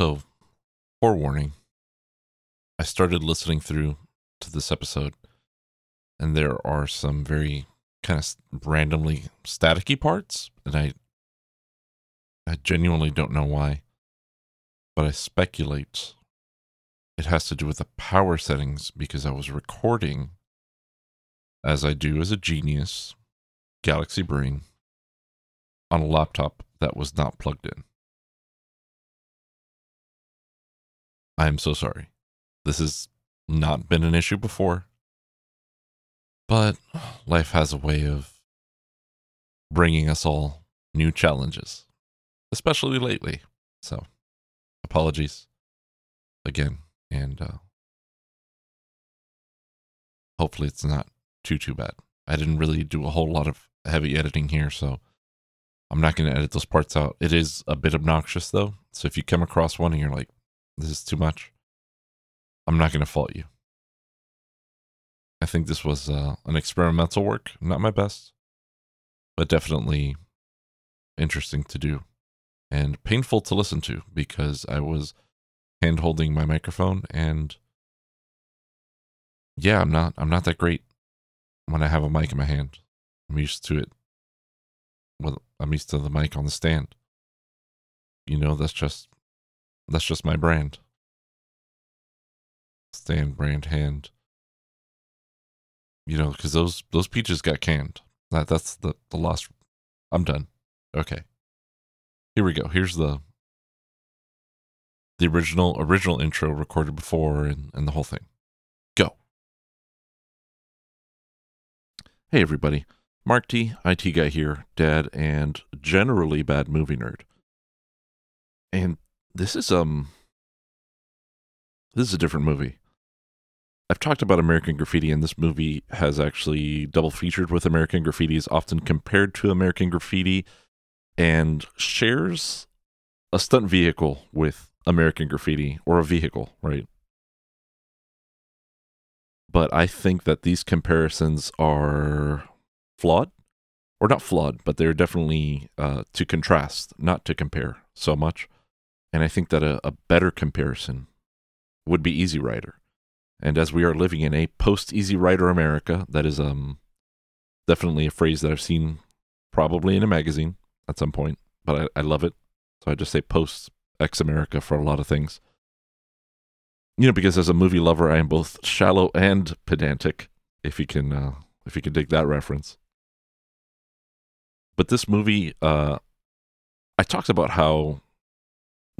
So, forewarning, I started listening through to this episode, and there are some very kind of randomly staticky parts, and I I genuinely don't know why, but I speculate it has to do with the power settings because I was recording as I do as a genius Galaxy Brain on a laptop that was not plugged in. I am so sorry. This has not been an issue before, but life has a way of bringing us all new challenges, especially lately. So, apologies again, and uh, hopefully it's not too too bad. I didn't really do a whole lot of heavy editing here, so I'm not going to edit those parts out. It is a bit obnoxious though, so if you come across one and you're like, "This is too much," I'm not going to fault you. I think this was uh, an experimental work, not my best, but definitely interesting to do and painful to listen to because I was hand holding my microphone and yeah, I'm not I'm not that great when I have a mic in my hand. I'm used to it. Well, I'm used to the mic on the stand. You know, that's just that's just my brand. Stand brand hand. You know, because those those peaches got canned. That that's the the lost. I'm done. Okay. Here we go. Here's the the original original intro recorded before and, and the whole thing. Go. Hey everybody. Mark T, IT guy here, dad, and generally bad movie nerd. And this is um this is a different movie. I've talked about American Graffiti, and this movie has actually double featured with American Graffiti, is often compared to American Graffiti, and shares a stunt vehicle with American Graffiti, or a vehicle, right? But I think that these comparisons are flawed, or not flawed, but they're definitely uh, to contrast, not to compare so much. And I think that a, a better comparison would be Easy Rider and as we are living in a post Easy Rider America, that is um definitely a phrase that I've seen probably in a magazine at some point, but I, I love it. So I just say post X America for a lot of things. You know, because as a movie lover, I am both shallow and pedantic, if you can uh, if you can dig that reference. But this movie, uh, I talked about how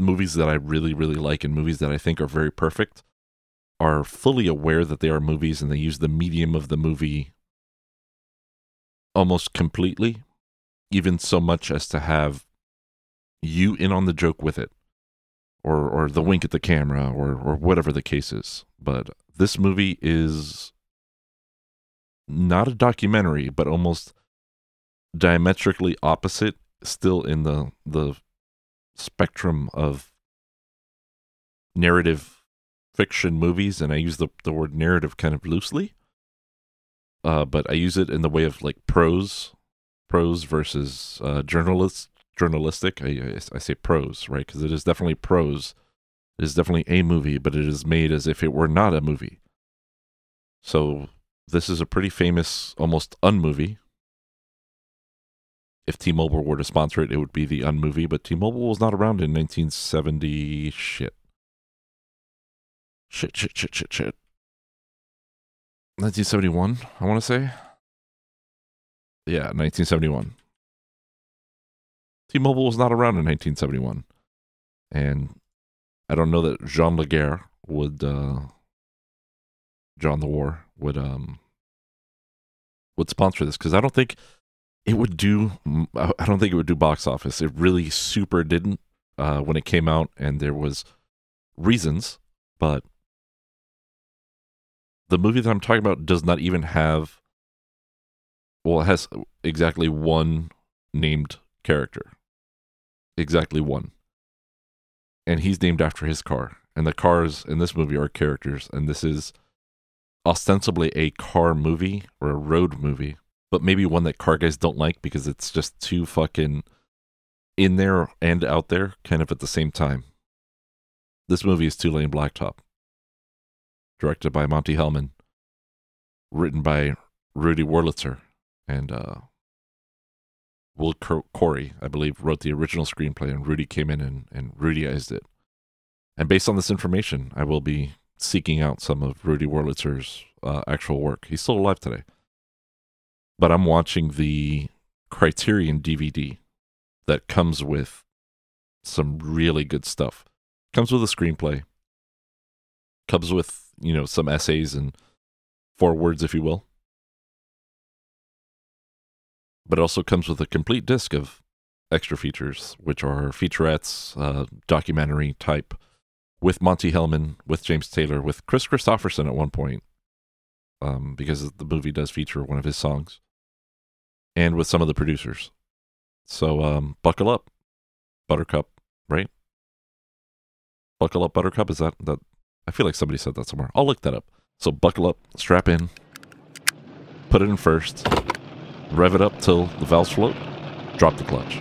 movies that I really, really like and movies that I think are very perfect are fully aware that they are movies and they use the medium of the movie almost completely, even so much as to have you in on the joke with it. Or, or the wink at the camera or, or whatever the case is. But this movie is not a documentary, but almost diametrically opposite, still in the the spectrum of narrative fiction movies, and I use the, the word narrative kind of loosely. Uh, but I use it in the way of like prose, prose versus uh, journalist, journalistic. I, I, I say prose, right? Because it is definitely prose. It is definitely a movie, but it is made as if it were not a movie. So this is a pretty famous, almost unmovie. If T-Mobile were to sponsor it, it would be the unmovie. But T-Mobile was not around in 1970 shit. Shit, shit, shit, shit, shit. 1971, I want to say. Yeah, 1971. T-Mobile was not around in 1971, and I don't know that John Legere would, uh, John the War would, um, would sponsor this because I don't think it would do. I don't think it would do box office. It really super didn't uh, when it came out, and there was reasons, but the movie that I'm talking about does not even have well, it has exactly one named character. Exactly one. And he's named after his car. And the cars in this movie are characters. And this is ostensibly a car movie or a road movie, but maybe one that car guys don't like because it's just too fucking in there and out there kind of at the same time. This movie is Two Lane Blacktop, directed by Monte Hellman, written by Rudy Wurlitzer, and uh, Will Corry, I believe, wrote the original screenplay, and Rudy came in and, and Rudyized it. And based on this information, I will be seeking out some of Rudy Wurlitzer's uh, actual work. He's still alive today. But I'm watching the Criterion DVD that comes with some really good stuff. Comes with a screenplay. Comes with, you know, some essays and forewords, if you will. But it also comes with a complete disc of extra features, which are featurettes, uh, documentary type, with Monte Hellman, with James Taylor, with Kris Kristofferson at one point, um, because the movie does feature one of his songs, and with some of the producers. So um, buckle up, Buttercup, right? Buckle up, Buttercup. Is that that? I feel like somebody said that somewhere. I'll look that up. So buckle up, strap in, put it in first, rev it up till the valves float, drop the clutch.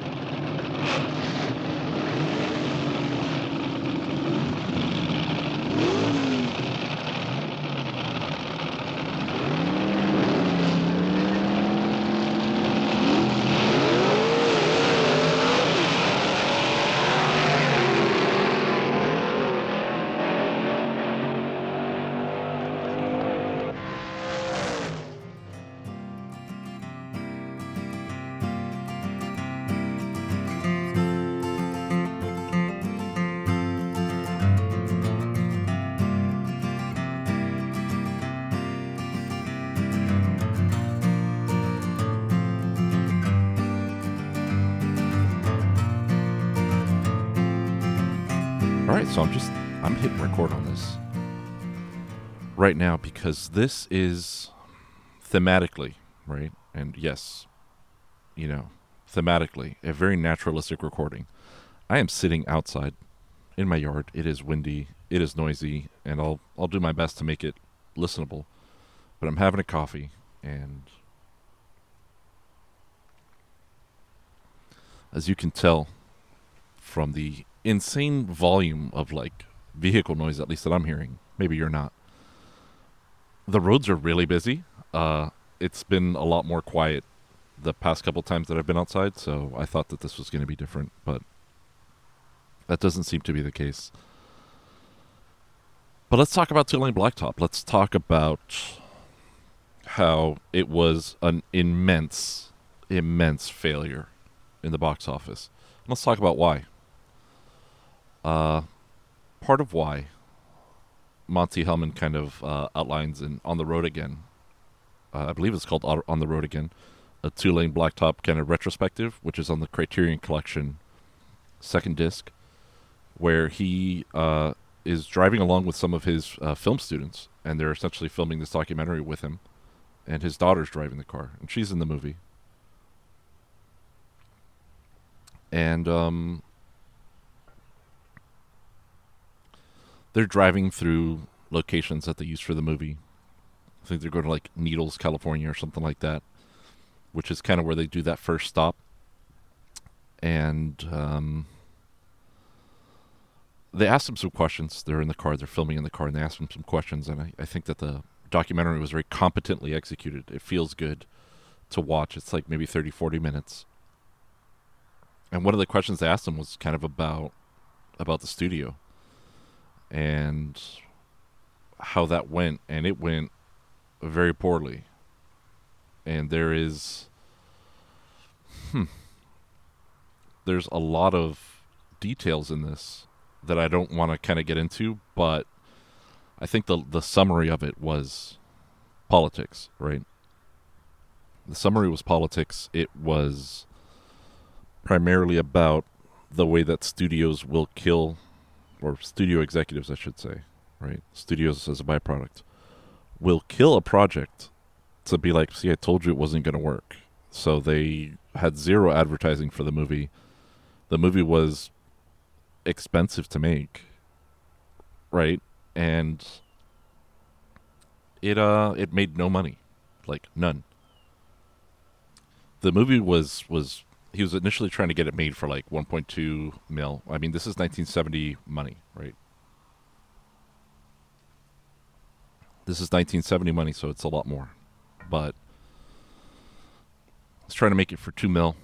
Right now because this is thematically, right? And yes, you know, thematically, a very naturalistic recording. I am sitting outside in my yard. It is windy, it is noisy, and I'll I'll do my best to make it listenable. But I'm having a coffee and as you can tell from the insane volume of like vehicle noise, at least that I'm hearing. Maybe you're not. The roads are really busy. Uh, it's been a lot more quiet the past couple times that I've been outside, so I thought that this was going to be different, but that doesn't seem to be the case. But let's talk about Two Lane Blacktop. Let's talk about how it was an immense, immense failure in the box office. Let's talk about why. Uh, part of why Monte Hellman kind of uh, outlines in On the Road Again, uh, I believe it's called On the Road Again, a two lane blacktop kind of retrospective, which is on the Criterion Collection second disc, where he uh, is driving along with some of his uh, film students, and they're essentially filming this documentary with him, and his daughter's driving the car, and she's in the movie. And um, they're driving through locations that they use for the movie. I think they're going to like Needles, California, or something like that, which is kind of where they do that first stop. And um, they asked him some questions. They're in the car, they're filming in the car, and they asked him some questions. And I, I think that the documentary was very competently executed. It feels good to watch. It's like maybe 30, 40 minutes. And one of the questions they asked him was kind of about about the studio and how that went, and it went very poorly. And there is, hmm, there's a lot of details in this that I don't want to kind of get into, but I think the the summary of it was politics, right? The summary was politics. It was primarily about the way that studios will kill or studio executives, I should say, right? Studios as a byproduct will kill a project to be like, see, I told you it wasn't going to work. So they had zero advertising for the movie. The movie was expensive to make, right? And it uh it made no money, like none. The movie was was he was initially trying to get it made for like 1.2 mil. I mean, this is 1970 money, right? This is 1970 money, so it's a lot more. But he's trying to make it for 2 mil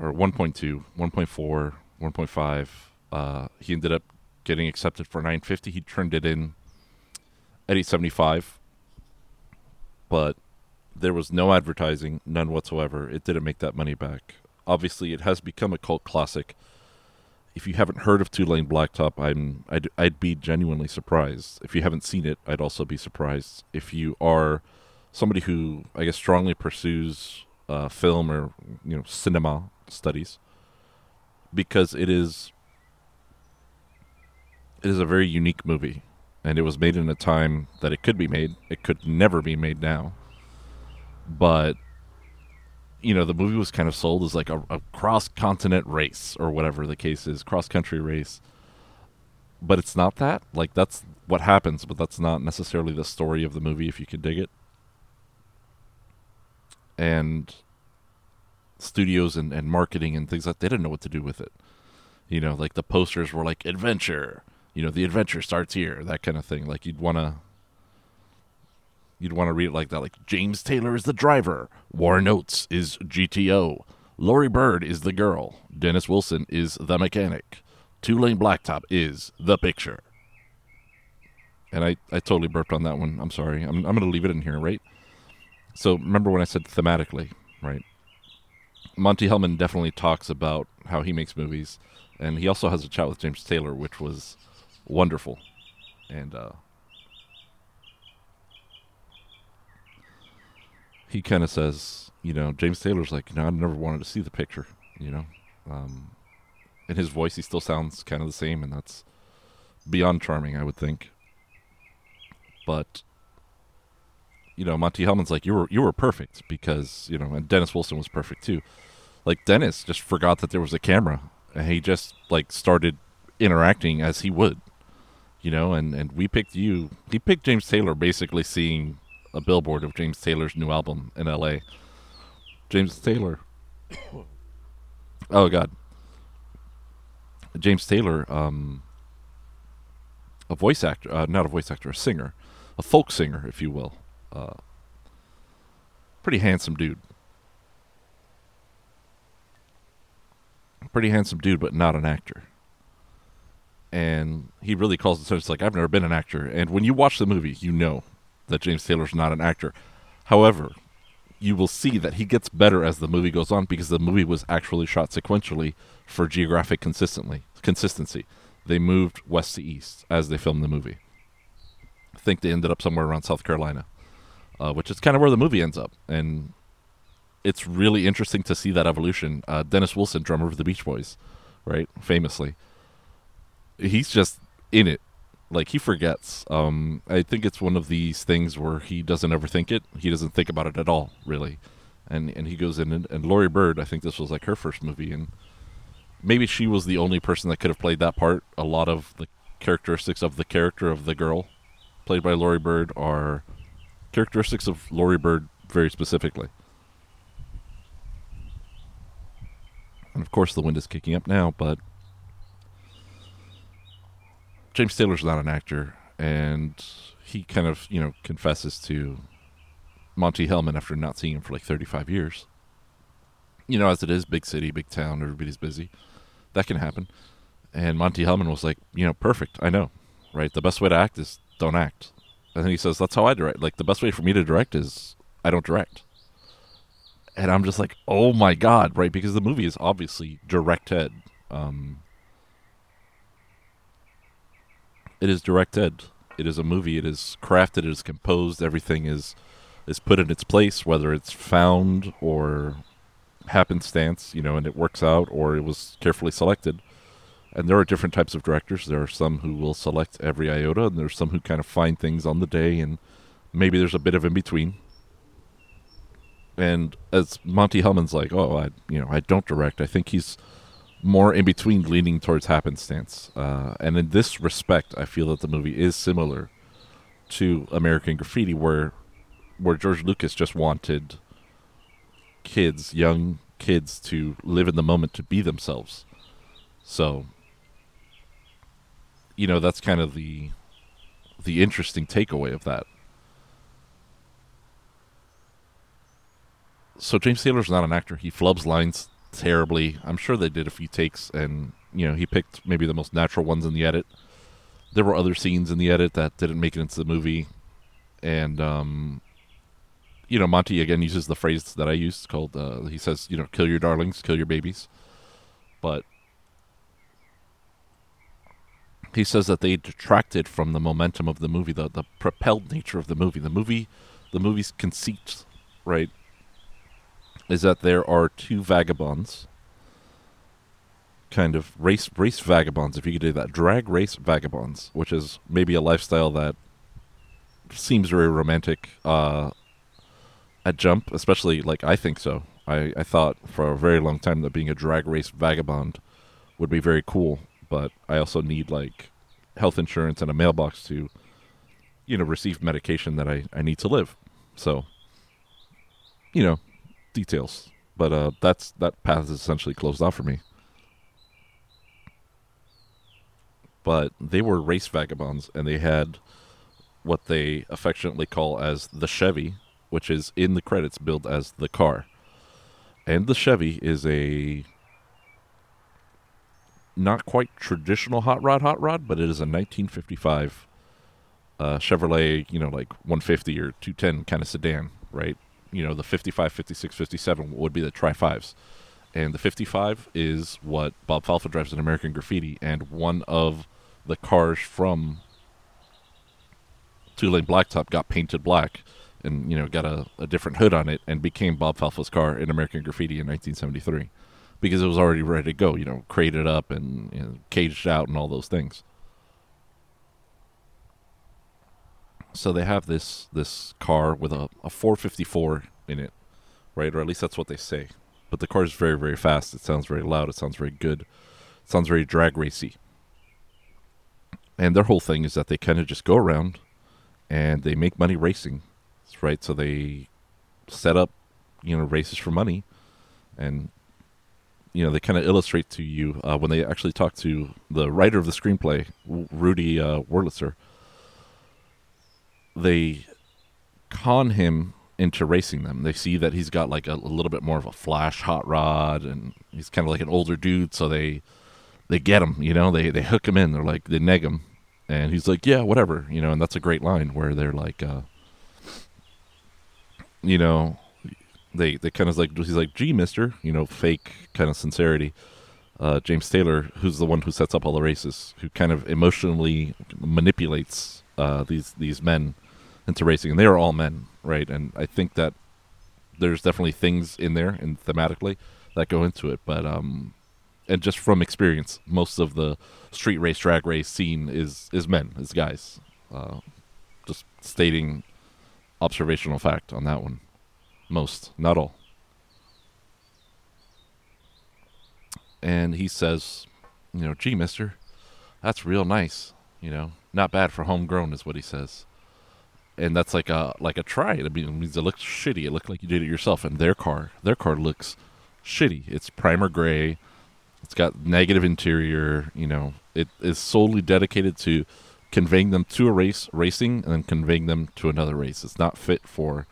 or 1.2, 1.4, 1.5. Uh, he ended up getting accepted for 950. He turned it in at 875. But there was no advertising, none whatsoever. It didn't make that money back. Obviously, it has become a cult classic. If you haven't heard of Two Lane Blacktop, I'm I'd, I'd be genuinely surprised. If you haven't seen it, I'd also be surprised. If you are somebody who I guess strongly pursues uh, film or you know cinema studies, because it is it is a very unique movie, and it was made in a time that it could be made. It could never be made now but you know the movie was kind of sold as like a, a cross continent race or whatever the case is, cross country race. But it's not that. Like that's what happens, but that's not necessarily the story of the movie if you can dig it. And studios and, and marketing and things like they didn't know what to do with it. You know, like the posters were like adventure. You know, the adventure starts here, that kind of thing. Like you'd wanna You'd want to read it like that, like James Taylor is the driver, Warren Oates is GTO, Laurie Bird is the girl, Dennis Wilson is the mechanic, Two Lane Blacktop is the picture. And I, I totally burped on that one. I'm sorry. I'm, I'm going to leave it in here, right? So remember when I said thematically, right? Monte Hellman definitely talks about how he makes movies, and he also has a chat with James Taylor, which was wonderful. And uh, he kind of says, you know, James Taylor's like, you know, I never wanted to see the picture, you know. Um, in his voice, he still sounds kind of the same, and that's beyond charming, I would think. But you know, Monte Hellman's like, you were you were perfect because you know, and Dennis Wilson was perfect too. Like Dennis just forgot that there was a camera, and he just like started interacting as he would, you know. And and we picked you. He picked James Taylor, basically seeing a billboard of James Taylor's new album in L.A. James Taylor. oh God. James Taylor, um, a voice actor, uh, not a voice actor, a singer, a folk singer, if you will. Uh, pretty handsome dude. Pretty handsome dude, but not an actor. And he really calls himself like I've never been an actor. And when you watch the movie, you know that James Taylor's not an actor. However, you will see that he gets better as the movie goes on because the movie was actually shot sequentially for geographic consistently consistency. They moved west to east as they filmed the movie. I think they ended up somewhere around South Carolina, uh, which is kind of where the movie ends up, and it's really interesting to see that evolution. Uh, Dennis Wilson, drummer of the Beach Boys, right, famously, he's just in it like he forgets. Um, I think it's one of these things where he doesn't overthink it. He doesn't think about it at all, really. And and he goes in and, and Laurie Bird, I think this was like her first movie, and maybe she was the only person that could have played that part. A lot of the characteristics of the character of the girl, played by Laurie Bird, are characteristics of Laurie Bird very specifically. And of course, the wind is kicking up now, but James Taylor's not an actor, and he kind of you know confesses to Monte Hellman after not seeing him for like 35 years. You know, as it is, big city, big town, everybody's busy. That can happen. And Monte Hellman was like, you know, perfect. I know, right? The best way to act is don't act. And he says, that's how I direct. Like, the best way for me to direct is I don't direct. And I'm just like, oh my God, right? Because the movie is obviously directed. Um, it is directed. It is a movie. It is crafted. It is composed. Everything is is put in its place, whether it's found or happenstance, you know, and it works out, or it was carefully selected. And there are different types of directors. There are some who will select every iota, and there's some who kind of find things on the day, and maybe there's a bit of in between. And as Monte Hellman's like, oh, I, you know, I don't direct. I think he's more in between, leaning towards happenstance. Uh, and in this respect, I feel that the movie is similar to American Graffiti, where where George Lucas just wanted kids, young kids, to live in the moment, to be themselves. So, you know, that's kind of the the interesting takeaway of that. So James Taylor's not an actor; he flubs lines terribly. I'm sure they did a few takes, and you know he picked maybe the most natural ones in the edit. There were other scenes in the edit that didn't make it into the movie, and um, you know Monte again uses the phrase that I used called uh, he says you know kill your darlings, kill your babies, but he says that they detracted from the momentum of the movie, the the propelled nature of the movie. The movie, the movie's conceit, right, is that there are two vagabonds, kind of race race vagabonds, if you could do that, drag race vagabonds, which is maybe a lifestyle that seems very romantic uh, at Jump, especially like I think so. I, I thought for a very long time that being a drag race vagabond would be very cool, but I also need like health insurance and a mailbox to, you know, receive medication that I, I need to live. So, you know, details. But uh, that's that path is essentially closed off for me. But they were race vagabonds, and they had what they affectionately call as the Chevy, which is in the credits billed as the car. And the Chevy is a not quite traditional hot rod hot rod, but it is a 1955 uh, Chevrolet, you know, like 150 or 210 kind of sedan, right? You know, the 55, 56, 57 would be the Tri 5s. And the 55 is what Bob Falfa drives in American Graffiti, and one of the cars from Two Lane Blacktop got painted black and, you know, got a, a different hood on it and became Bob Falfa's car in American Graffiti in 1973 because it was already ready to go, you know, crated up and you know, caged out and all those things. So they have this this car with a, a 454 in it, right? Or at least that's what they say. But the car is very, very fast. It sounds very loud. It sounds very good. It sounds very drag racy. And their whole thing is that they kind of just go around and they make money racing, right? So they set up, you know, races for money and you know they kind of illustrate to you uh, when they actually talk to the writer of the screenplay, Rudy uh, Wurlitzer. They con him into racing them. They see that he's got like a, a little bit more of a flash hot rod, and he's kind of like an older dude. So they they get him. You know, they they hook him in. They're like they neg him, and he's like, yeah, whatever. You know, and that's a great line where they're like, uh, you know, they they kind of like he's like, "Gee, Mister," you know, fake kind of sincerity. Uh, James Taylor, who's the one who sets up all the races, who kind of emotionally manipulates uh, these these men into racing, and they are all men, right? And I think that there's definitely things in there and thematically that go into it, but um, and just from experience, most of the street race, drag race scene is is men, is guys. Uh, just stating observational fact on that one. Most, not all. And he says, you know, gee, mister, that's real nice. You know, not bad for homegrown is what he says. And that's like a like a try. I mean, it means it looks shitty. It looked like you did it yourself. And their car, their car looks shitty. It's primer gray. It's got negative interior. You know, it is solely dedicated to conveying them to a race, racing, and then conveying them to another race. It's not fit for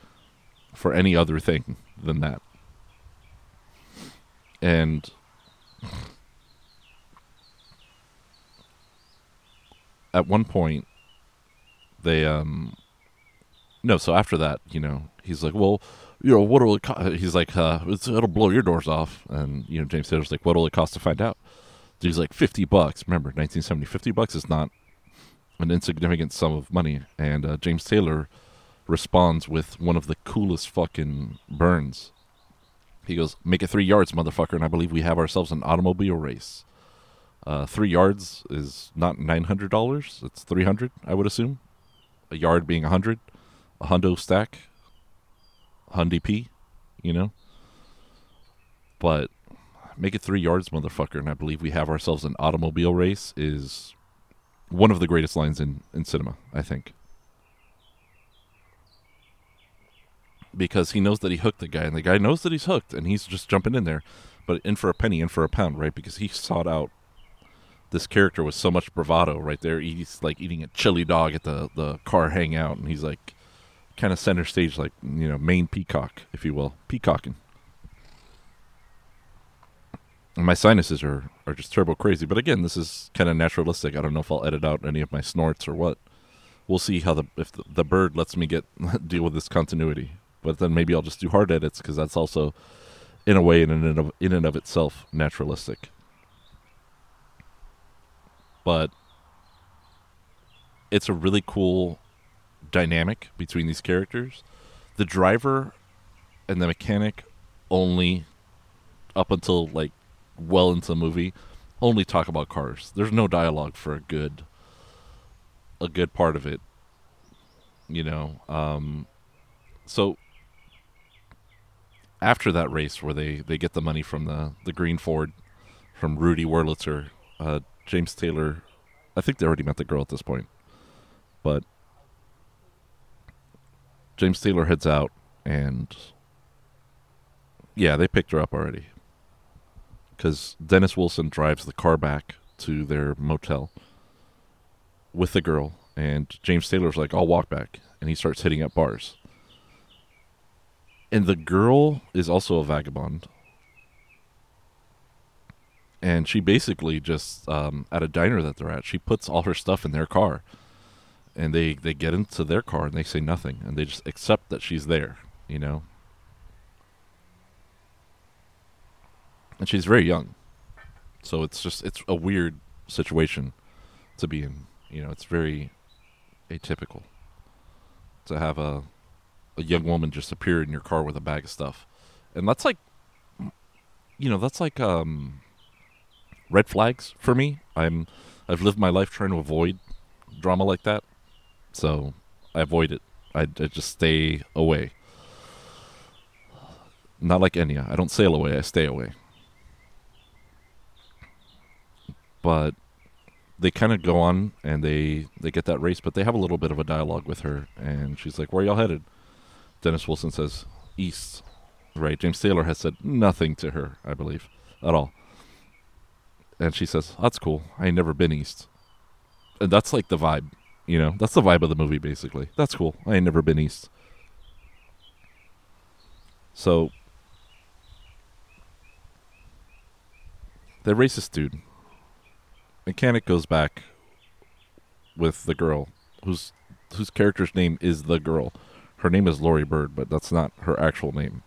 for any other thing than that. And at one point they um no so after that you know he's like well you know what'll it cost? he's like uh it'll blow your doors off and you know james taylor's like what'll it cost to find out he's like 50 bucks remember 1970 50 bucks is not an insignificant sum of money and uh, james taylor responds with one of the coolest fucking burns. He goes, "Make it three yards, motherfucker!" And I believe we have ourselves an automobile race. Uh, three yards is not nine hundred dollars; it's three hundred, I would assume. A yard being a hundred, hundo stack, hundy p, you know. But make it three yards, motherfucker, and I believe we have ourselves an automobile race. Is one of the greatest lines in in cinema, I think. because he knows that he hooked the guy, and the guy knows that he's hooked, and he's just jumping in there, but in for a penny, in for a pound, right? Because he sought out this character with so much bravado, right there. He's like eating a chili dog at the the car hangout, and he's like, kind of center stage, like you know, main peacock, if you will, peacocking. And my sinuses are are just turbo crazy. But again, this is kind of naturalistic. I don't know if I'll edit out any of my snorts or what. We'll see how the if the, the bird lets me get deal with this continuity. But then maybe I'll just do hard edits because that's also, in a way, in and of, in and of itself, naturalistic. But it's a really cool dynamic between these characters. The driver and the mechanic only up until like well into the movie only talk about cars. There's no dialogue for a good a good part of it. You know, um so after that race where they they get the money from the the green Ford from Rudy Wurlitzer, uh James Taylor I think they already met the girl at this point. But James Taylor heads out and yeah, they picked her up already. Cuz Dennis Wilson drives the car back to their motel with the girl and James Taylor's like, "I'll walk back." And he starts hitting up bars. And the girl is also a vagabond. And she basically just um, at a diner that they're at, she puts all her stuff in their car and they they get into their car and they say nothing and they just accept that she's there you know? And she's very young. So it's just it's a weird situation to be in you know? It's very atypical to have a a young woman just appear in your car with a bag of stuff. And that's like you know that's like um red flags for me. I'm i've lived my life trying to avoid drama like that so I avoid it. I, I just stay away. Not like Enya. I don't sail away. I stay away. But they kind of go on and they they get that race, but they have a little bit of a dialogue with her, and she's like, "Where y'all headed?" Dennis Wilson says, "East." Right. James Taylor has said nothing to her, I believe, at all. And she says, "That's cool. I ain't never been east." And that's like the vibe you know, that's the vibe of the movie, basically. That's cool. I ain't never been east. So, the racist dude, mechanic goes back with the girl, whose whose character's name is the girl. Her name is Laurie Bird, but that's not her actual name.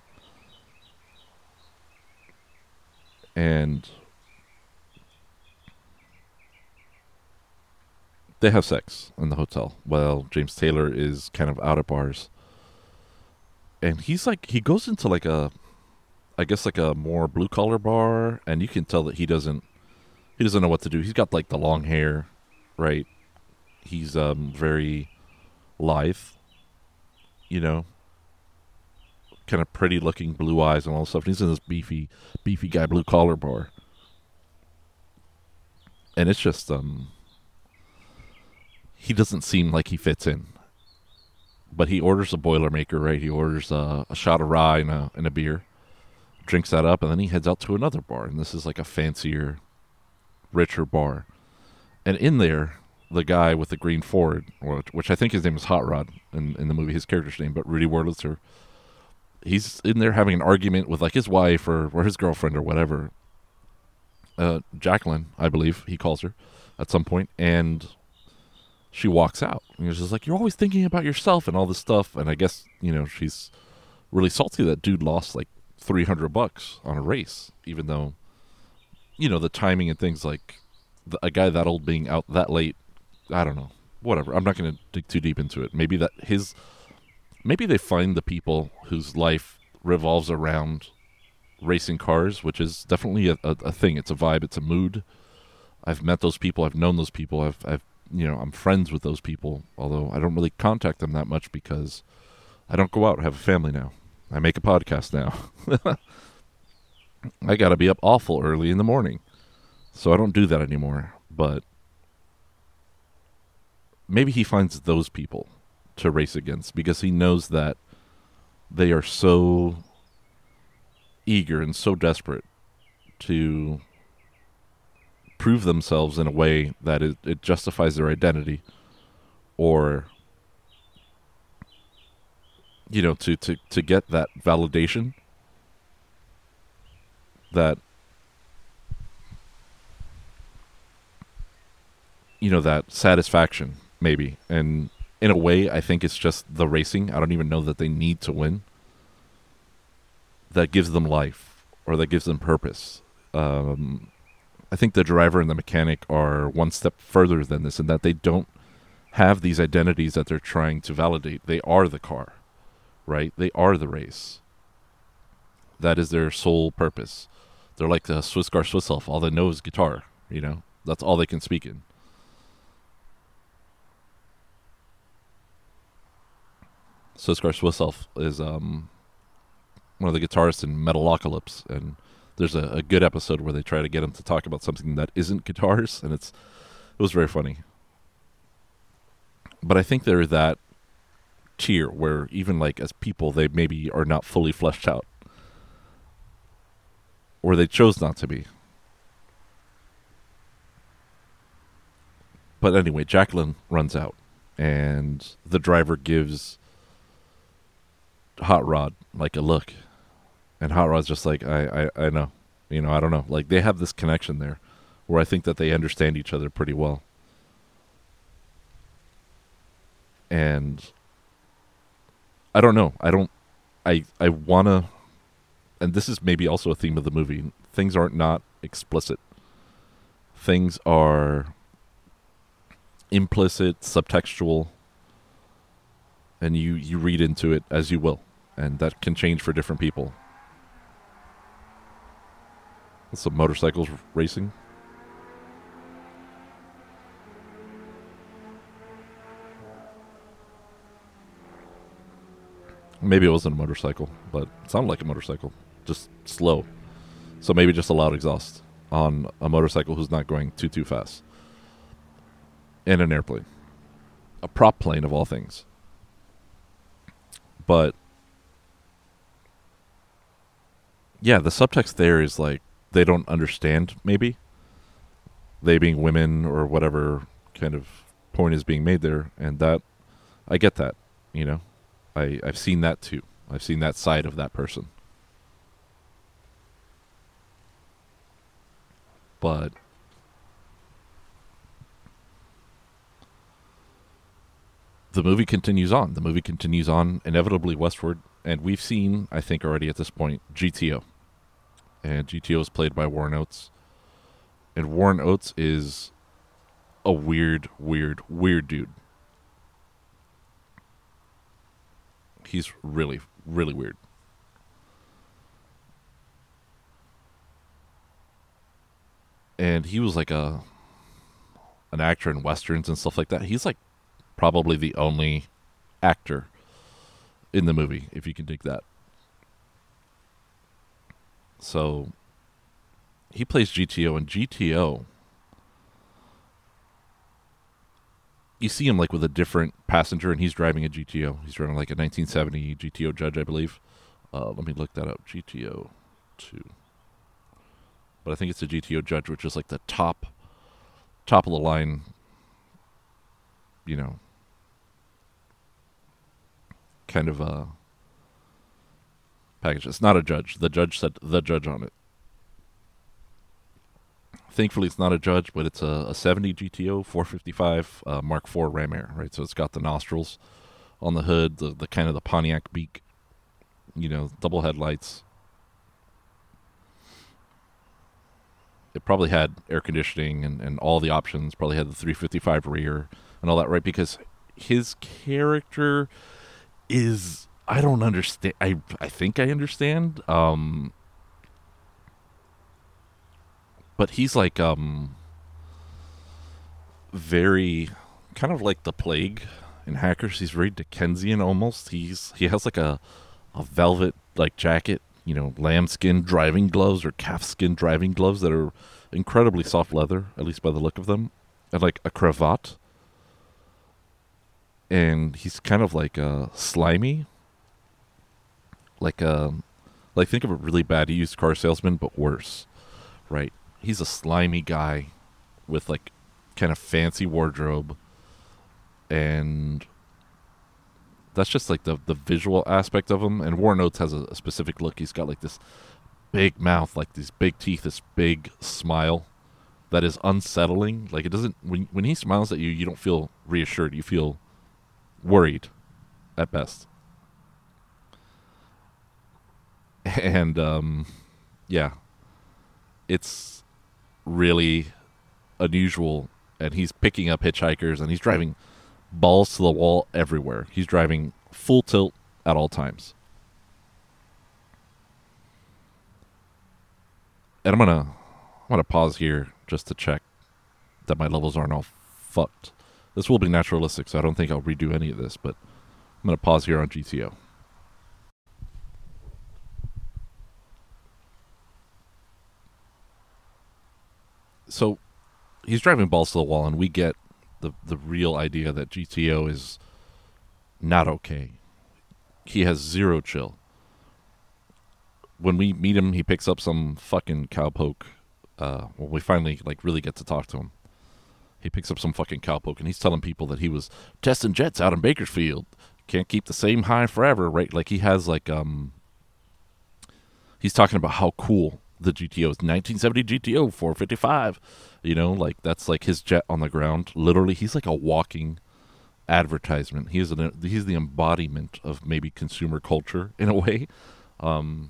And they have sex in the hotel while James Taylor is kind of out at bars. And he's like he goes into like a I guess like a more blue collar bar and you can tell that he doesn't he doesn't know what to do. He's got like the long hair, right? He's um very lithe, you know. Kind of pretty looking blue eyes and all this stuff. he's in this beefy beefy guy blue collar bar. And it's just um he doesn't seem like he fits in. But he orders a Boilermaker, right? He orders a, a shot of rye and a, and a beer, drinks that up, and then he heads out to another bar. And this is like a fancier, richer bar. And in there, the guy with the green Ford, which I think his name is Hot Rod in, in the movie, his character's name, but Rudy Wurlitzer, he's in there having an argument with like his wife or, or his girlfriend or whatever. Uh, Jacqueline, I believe he calls her at some point, and she walks out. And he's just like, You're always thinking about yourself and all this stuff. And I guess, you know, she's really salty that dude lost like 300 bucks on a race, even though, you know, the timing and things like the, a guy that old being out that late. I don't know. Whatever. I'm not going to dig too deep into it. Maybe that his, maybe they find the people whose life revolves around racing cars, which is definitely a, a, a thing. It's a vibe. It's a mood. I've met those people. I've known those people. I've, I've you know, I'm friends with those people, although I don't really contact them that much because I don't go out. I have a family now. I make a podcast now. I got to be up awful early in the morning. So I don't do that anymore. But maybe he finds those people to race against because he knows that they are so eager and so desperate to prove themselves in a way that it, it justifies their identity or you know, to to to get that validation that you know that satisfaction maybe. And in a way i think it's just the racing. I don't even know that they need to win. That gives them life or that gives them purpose. Um, i think the driver and the mechanic are one step further than this in that they don't have these identities that they're trying to validate. They are the car right? They are the race. That is their sole purpose. They're like the Skwisgaar Skwigelf all they know is guitar you know? That's all they can speak in. Skwisgaar Skwigelf is um, one of the guitarists in Metalocalypse, and there's a, a, good episode where they try to get him to talk about something that isn't guitars, and it's it was very funny. But I think they're that tier where even like as people they maybe are not fully fleshed out, or they chose not to be. But anyway, Jacqueline runs out, and the driver gives Hot Rod like a look, and Hot Rod's just like I, I I know, you know I don't know. Like they have this connection there, where I think that they understand each other pretty well. And I don't know. I don't. I I wanna, and this is maybe also a theme of the movie. Things aren't not explicit. Things are implicit, subtextual, and you you read into it as you will and that can change for different people. Some motorcycles racing. Maybe it wasn't a motorcycle, but it sounded like a motorcycle. Just slow. So maybe just a loud exhaust on a motorcycle who's not going too too fast. In an airplane. A prop plane of all things. But yeah, the subtext there is like they don't understand maybe they being women or whatever kind of point is being made there and that I get that, you know. I I've seen that too. I've seen that side of that person. But the movie continues on. The movie continues on inevitably westward, and we've seen, I think, already at this point, GTO and GTO is played by Warren Oates. And Warren Oates is a weird, weird, weird dude. He's really, really weird. And he was like a an actor in westerns and stuff like that. He's like probably the only actor in the movie, if you can dig that. So he plays GTO, and GTO, you see him like with a different passenger, and he's driving a GTO. He's driving like a 1970 GTO Judge, I believe. Uh, let me look that up. GTO two, but I think it's a GTO Judge, which is like the top, top of the line. You know, kind of a package. It's not a judge. The judge said the judge on it. Thankfully, it's not a judge, but it's a, a 70 GTO 455 uh, Mark IV Ram Air, right? So it's got the nostrils on the hood, the, the kind of the Pontiac beak, you know, double headlights. It probably had air conditioning and, and all the options, probably had the 355 rear and all that, right? Because his character is I don't understand. I I think I understand. Um, but he's like um very kind of like the plague in Hackers. He's very Dickensian almost. He's he has like a a velvet like jacket, you know, lambskin driving gloves or calfskin driving gloves that are incredibly soft leather, at least by the look of them, and like a cravat. And he's kind of like uh, slimy, like a um, like think of a really bad used car salesman, but worse, right? He's a slimy guy with like kind of fancy wardrobe and that's just like the the visual aspect of him. And Warren Oates has a, a specific look. He's got like this big mouth, like these big teeth, this big smile that is unsettling. Like it doesn't when when he smiles at you, you don't feel reassured. You feel worried at best. And um yeah. It's really unusual and he's picking up hitchhikers and he's driving balls to the wall everywhere. He's driving full tilt at all times. And I'm gonna I'm gonna pause here just to check that my levels aren't all fucked. This will be naturalistic, so I don't think I'll redo any of this, but I'm gonna pause here on GTO. So he's driving balls to the wall, and we get the the real idea that GTO is not okay. He has zero chill. When we meet him, he picks up some fucking cowpoke. Uh, when we finally like really get to talk to him, he picks up some fucking cowpoke, and he's telling people that he was testing jets out in Bakersfield. Can't keep the same high forever, right? Like he has like um. He's talking about how cool the GTO is. 1970 GTO 455 you know, like that's like his jet on the ground. Literally, he's like a walking advertisement. He's an he's the embodiment of maybe consumer culture in a way. Um,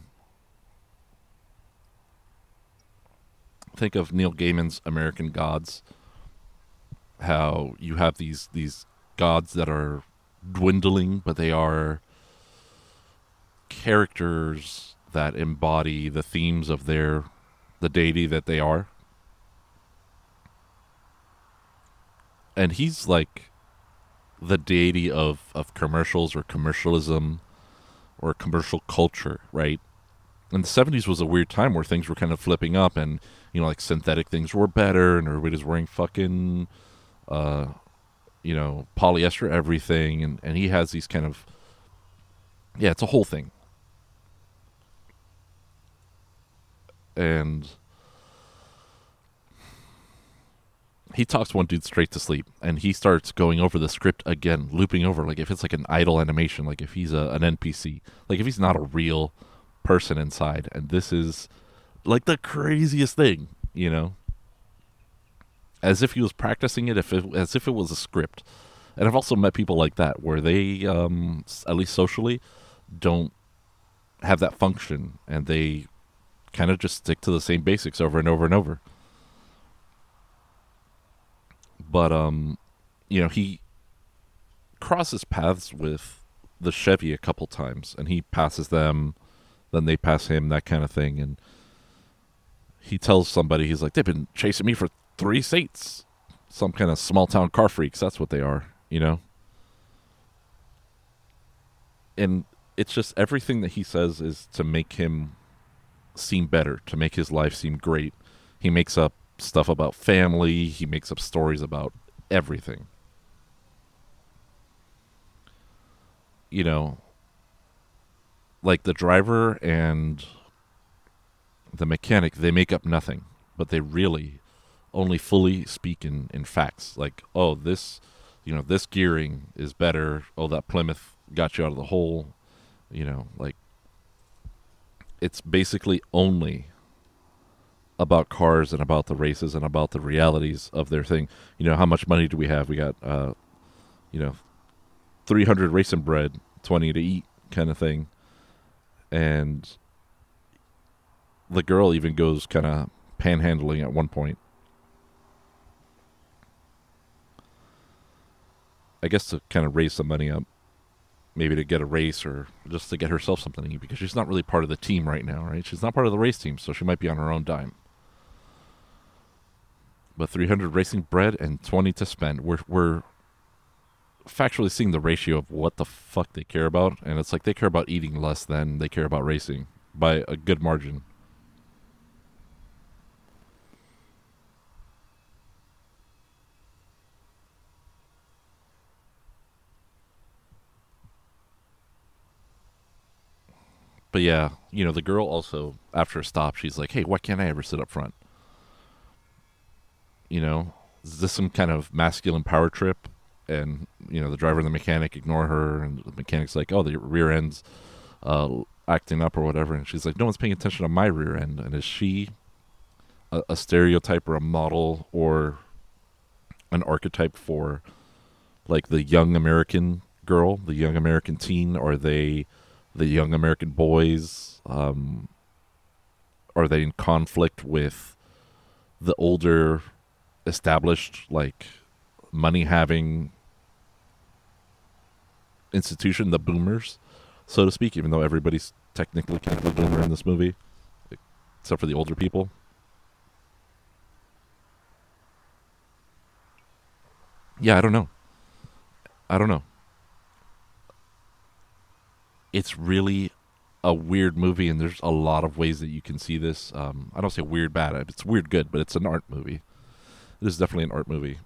think of Neil Gaiman's American Gods. How you have these these gods that are dwindling, but they are characters that embody the themes of their the deity that they are. and he's like the deity of of commercials or commercialism or commercial culture, right? And the '70s was a weird time where things were kind of flipping up, and you know, like synthetic things were better, and everybody's wearing fucking, uh, you know, polyester everything, and and he has these kind of, yeah, it's a whole thing, and he talks one dude straight to sleep and he starts going over the script again looping over like if it's like an idle animation like if he's a, an npc like if he's not a real person inside and this is like the craziest thing you know? As if he was practicing it if it, as if it was a script. And i've also met people like that where they um at least socially don't have that function and they kind of just stick to the same basics over and over and over but um, you know, he crosses paths with the Chevy a couple times, and he passes them, then they pass him, that kind of thing, and he tells somebody he's like, they've been chasing me for three seats. Some kind of small town car freaks. That's what they are, you know. And it's just everything that he says is to make him seem better, to make his life seem great. He makes up stuff about family. He makes up stories about everything. You know, like the driver and the mechanic, they make up nothing, but they really only fully speak in, in facts. Like, oh, this, you know, this gearing is better. Oh, that Plymouth got you out of the hole. You know, like, it's basically only about cars and about the races and about the realities of their thing. You know, how much money do we have? We got, uh, you know, 300 racing bread, 20 to eat kind of thing. And the girl even goes kind of panhandling at one point. I guess to kind of raise some money up, maybe to get a race or just to get herself something because she's not really part of the team right now, right? She's not part of the race team, so she might be on her own dime but 300 racing bread and 20 to spend. We're we're factually seeing the ratio of what the fuck they care about, and it's like they care about eating less than they care about racing by a good margin. But yeah, you know, the girl also after a stop, she's like, "Hey, why can't I ever sit up front?" you know, is this some kind of masculine power trip? and you know the driver and the mechanic ignore her, and the mechanic's like, "Oh, the rear end's uh, acting up or whatever," and she's like, "No one's paying attention to my rear end." And is she a, a stereotype or a model or an archetype for like the young American girl, the young American teen? Are they the young American boys? Um, are they in conflict with the older, established, like money having institution, the boomers, so to speak, even though everybody's technically kind of a boomer in this movie, except for the older people. Yeah, I don't know. I don't know. It's really a weird movie, and there's a lot of ways that you can see this. Um, I don't say weird bad; it's weird good, but it's an art movie. This is definitely an art movie,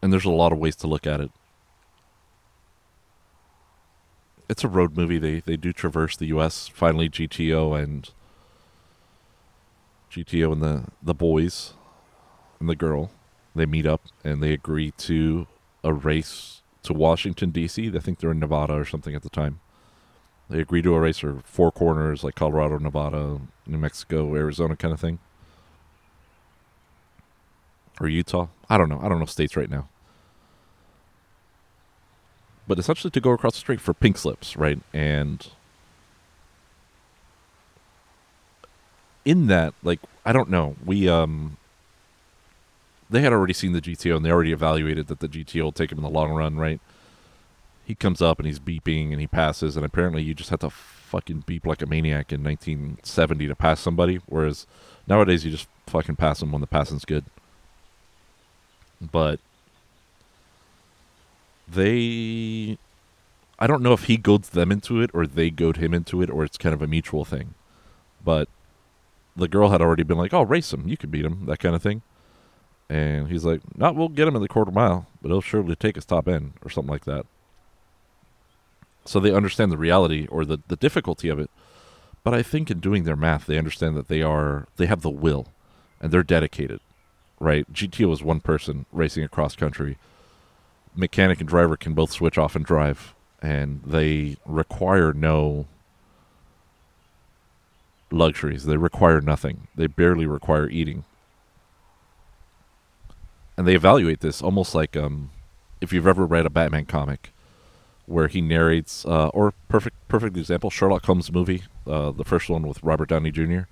and there's a lot of ways to look at it. It's a road movie. They they do traverse the U.S. Finally, GTO and GTO and the the boys and the girl they meet up and they agree to a race to Washington D.C. I think they're in Nevada or something at the time. They agree to a race for four corners like Colorado, Nevada, New Mexico, Arizona kind of thing. Or Utah. I don't know. I don't know states right now. But essentially to go across the street for pink slips, right? And in that, like, I don't know. We um they had already seen the GTO and they already evaluated that the GTO will take him in the long run, right? He comes up and he's beeping and he passes, and apparently you just have to fucking beep like a maniac in 1970 to pass somebody, whereas nowadays you just fucking pass them when the passing's good. But they, I don't know if he goads them into it or they goad him into it, or it's kind of a mutual thing. But the girl had already been like, "Oh, race him, you can beat him," that kind of thing. And he's like, "Not, we'll get him in the quarter mile, but he'll surely take his top end or something like that." So they understand the reality or the the difficulty of it. But I think in doing their math, they understand that they are they have the will, and they're dedicated. Right? GTO is one person racing across country. Mechanic and driver can both switch off and drive, and they require no luxuries. They require nothing. They barely require eating and they evaluate this almost like um, if you've ever read a Batman comic where he narrates, uh, or perfect perfect example, Sherlock Holmes movie, uh, the first one with Robert Downey Jr.,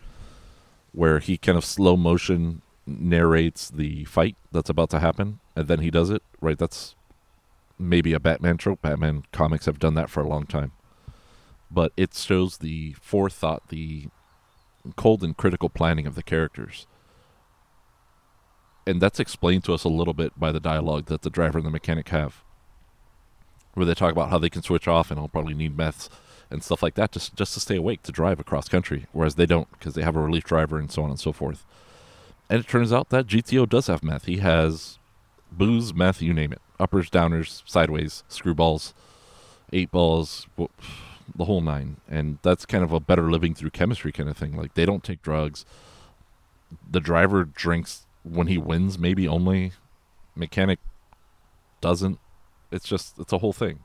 where he kind of slow motion narrates the fight that's about to happen, and then he does it. Right, that's maybe a Batman trope. Batman comics have done that for a long time, but it shows the forethought, the cold and critical planning of the characters and that's explained to us a little bit by the dialogue that the driver and the mechanic have, where they talk about how they can switch off and I'll probably need meths and stuff like that just just to stay awake to drive across country, whereas they don't because they have a relief driver and so on and so forth. And it turns out that GTO does have meth. He has booze, meth, you name it, uppers, downers, sideways, screwballs, eight balls, the whole nine. And that's kind of a better living through chemistry kind of thing. Like they don't take drugs. The driver drinks when he wins, maybe only. Mechanic doesn't. It's just, it's a whole thing.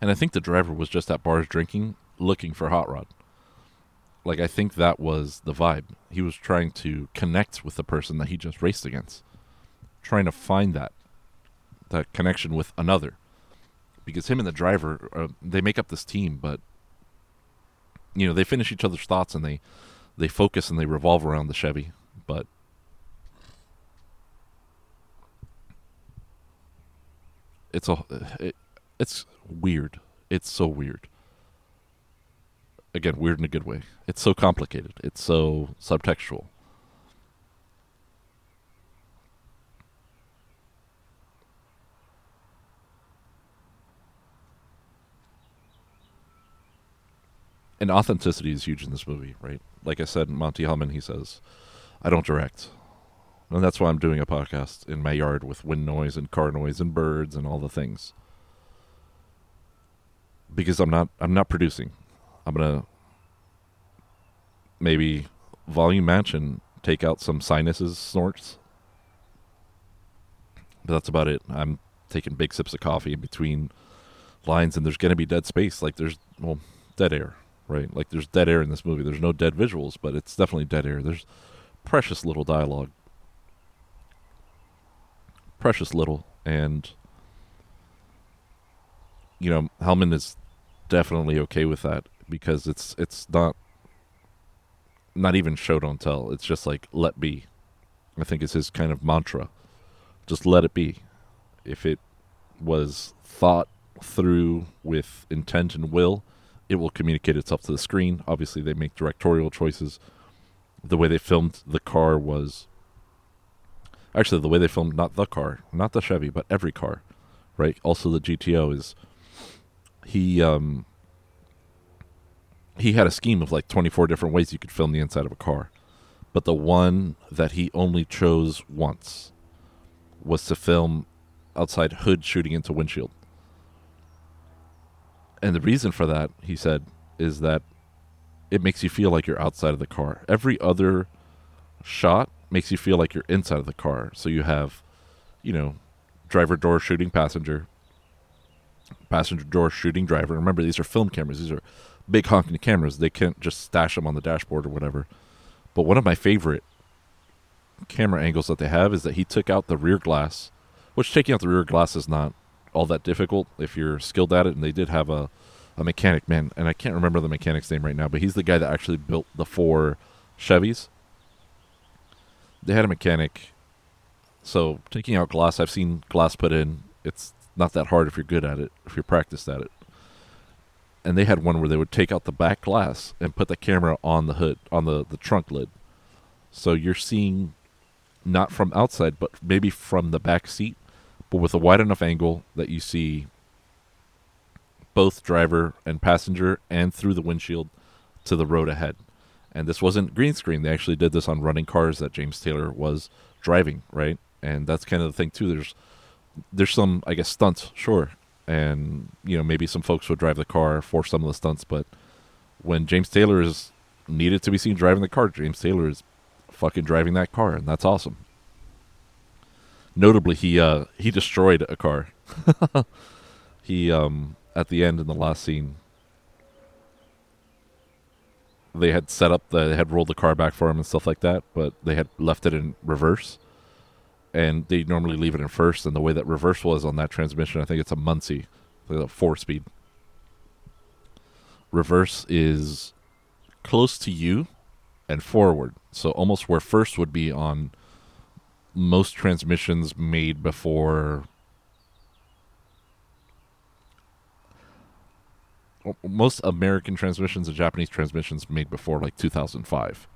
And I think the driver was just at bars drinking, looking for Hot Rod. Like, I think that was the vibe. He was trying to connect with the person that he just raced against, trying to find that, that connection with another. Because him and the driver, uh, they make up this team, but you know they finish each other's thoughts and they they focus and they revolve around the Chevy, but it's a it, it's weird. It's so weird. Again, weird in a good way. It's so complicated. It's so subtextual. And authenticity is huge in this movie, right? Like I said, Monte Hellman, he says, I don't direct. And that's why I'm doing a podcast in my yard with wind noise and car noise and birds and all the things. Because I'm not I'm not producing. I'm gonna maybe volume match and take out some sinuses snorts. But that's about it. I'm taking big sips of coffee in between lines, and there's to be dead space. Like there's well, dead air, right? Like there's dead air in this movie. There's no dead visuals, but it's definitely dead air. There's precious little dialogue, precious little, and you know Hellman is definitely okay with that because it's it's not not even show don't tell. It's just like let be. I think it's his kind of mantra. Just let it be. If it was thought through with intent and will, it will communicate itself to the screen. Obviously, they make directorial choices. The way they filmed the car was actually the way they filmed not the car, not the Chevy, but every car, right? Also, the GTO is he um he had a scheme of like 24 different ways you could film the inside of a car. But the one that he only chose once was to film outside hood shooting into windshield. And the reason for that, he said, is that it makes you feel like you're outside of the car. Every other shot makes you feel like you're inside of the car. So you have, you know, driver door shooting passenger, passenger door shooting driver. Remember, these are film cameras. These are big honking cameras. They can't just stash them on the dashboard or whatever. But one of my favorite camera angles that they have is that he took out the rear glass, which taking out the rear glass is not all that difficult if you're skilled at it. And they did have a, a mechanic, man, and I can't remember the mechanic's name right now, but he's the guy that actually built the four Chevys. They had a mechanic. So taking out glass, I've seen glass put in. It's not that hard if you're good at it, if you're practiced at it and they had one where they would take out the back glass and put the camera on the hood on the the trunk lid so you're seeing not from outside but maybe from the back seat but with a wide enough angle that you see both driver and passenger and through the windshield to the road ahead. And this wasn't green screen. They actually did this on running cars that James Taylor was driving right? And that's kind of the thing too. There's there's some I guess stunts sure. And you know maybe some folks would drive the car for some of the stunts, but when James Taylor is needed to be seen driving the car, James Taylor is fucking driving that car, and that's awesome. Notably, he uh, he destroyed a car. he um, at the end in the last scene, they had set up the, they had rolled the car back for him and stuff like that, but they had left it in reverse and they normally leave it in first. And the way that reverse was on that transmission, I think it's a Muncie, like a four speed. Reverse is close to you and forward. So almost where first would be on most transmissions made before most American transmissions and Japanese transmissions made before like 2005.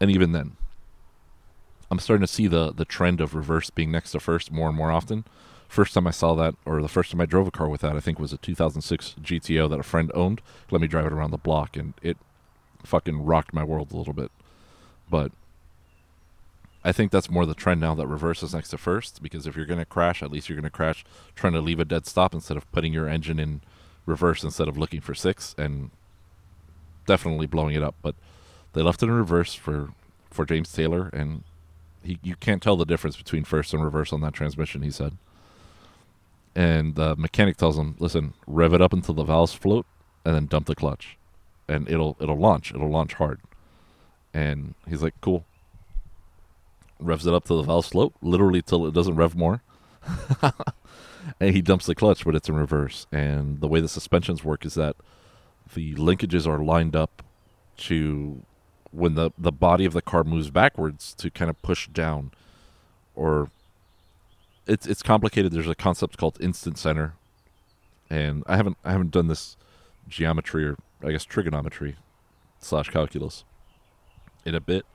And even then, I'm starting to see the the trend of reverse being next to first more and more often. First time I saw that, or the first time I drove a car with that, I think was a 2006 GTO that a friend owned. Let me drive it around the block, and it fucking rocked my world a little bit. But I think that's more the trend now that reverse is next to first, because if you're going to crash, at least you're going to crash trying to leave a dead stop instead of putting your engine in reverse instead of looking for six and definitely blowing it up. But they left it in reverse for for James Taylor, and he, you can't tell the difference between first and reverse on that transmission, he said. And the mechanic tells him, listen, rev it up until the valves float and then dump the clutch. And it'll it'll launch. It'll launch hard. And he's like, cool. Revs it up to the valve slope, literally till it doesn't rev more. and he dumps the clutch, but it's in reverse. And the way the suspensions work is that the linkages are lined up to when the the body of the car moves backwards to kind of push down or it's it's complicated there's a concept called instant center and i haven't i haven't done this geometry or i guess trigonometry slash calculus in a bit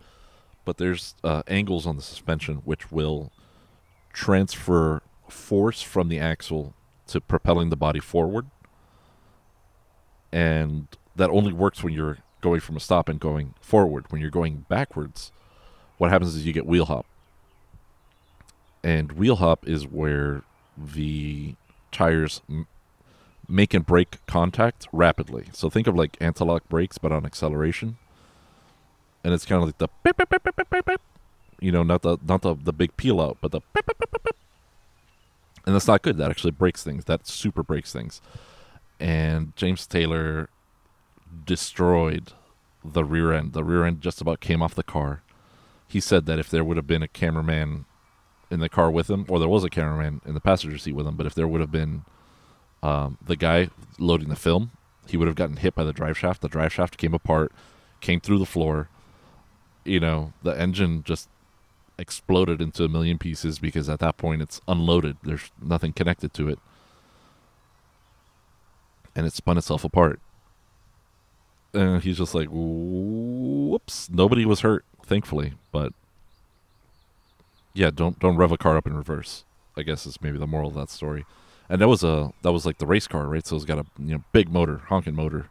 but there's uh, angles on the suspension which will transfer force from the axle to propelling the body forward and that only works when you're going from a stop and going forward. When you're going backwards, what happens is you get wheel hop. And wheel hop is where the tires m- make and break contact rapidly. So think of like anti-lock brakes, but on acceleration. And it's kind of like the beep, beep, beep, you know, not the not the the big peel out, but the and that's not good. That actually breaks things. That super breaks things. And James Taylor destroyed the rear end. The rear end just about came off the car. He said that if there would have been a cameraman in the car with him, or there was a cameraman in the passenger seat with him, but if there would have been um, the guy loading the film, he would have gotten hit by the drive shaft. The drive shaft came apart, came through the floor. You know, the engine just exploded into a million pieces because at that point it's unloaded. There's nothing connected to it. And it spun itself apart. And he's just like, whoops. Nobody was hurt, thankfully. But yeah, don't don't rev a car up in reverse. I guess is maybe the moral of that story. And that was a that was like the race car, right? So it's got a you know big motor, honking motor,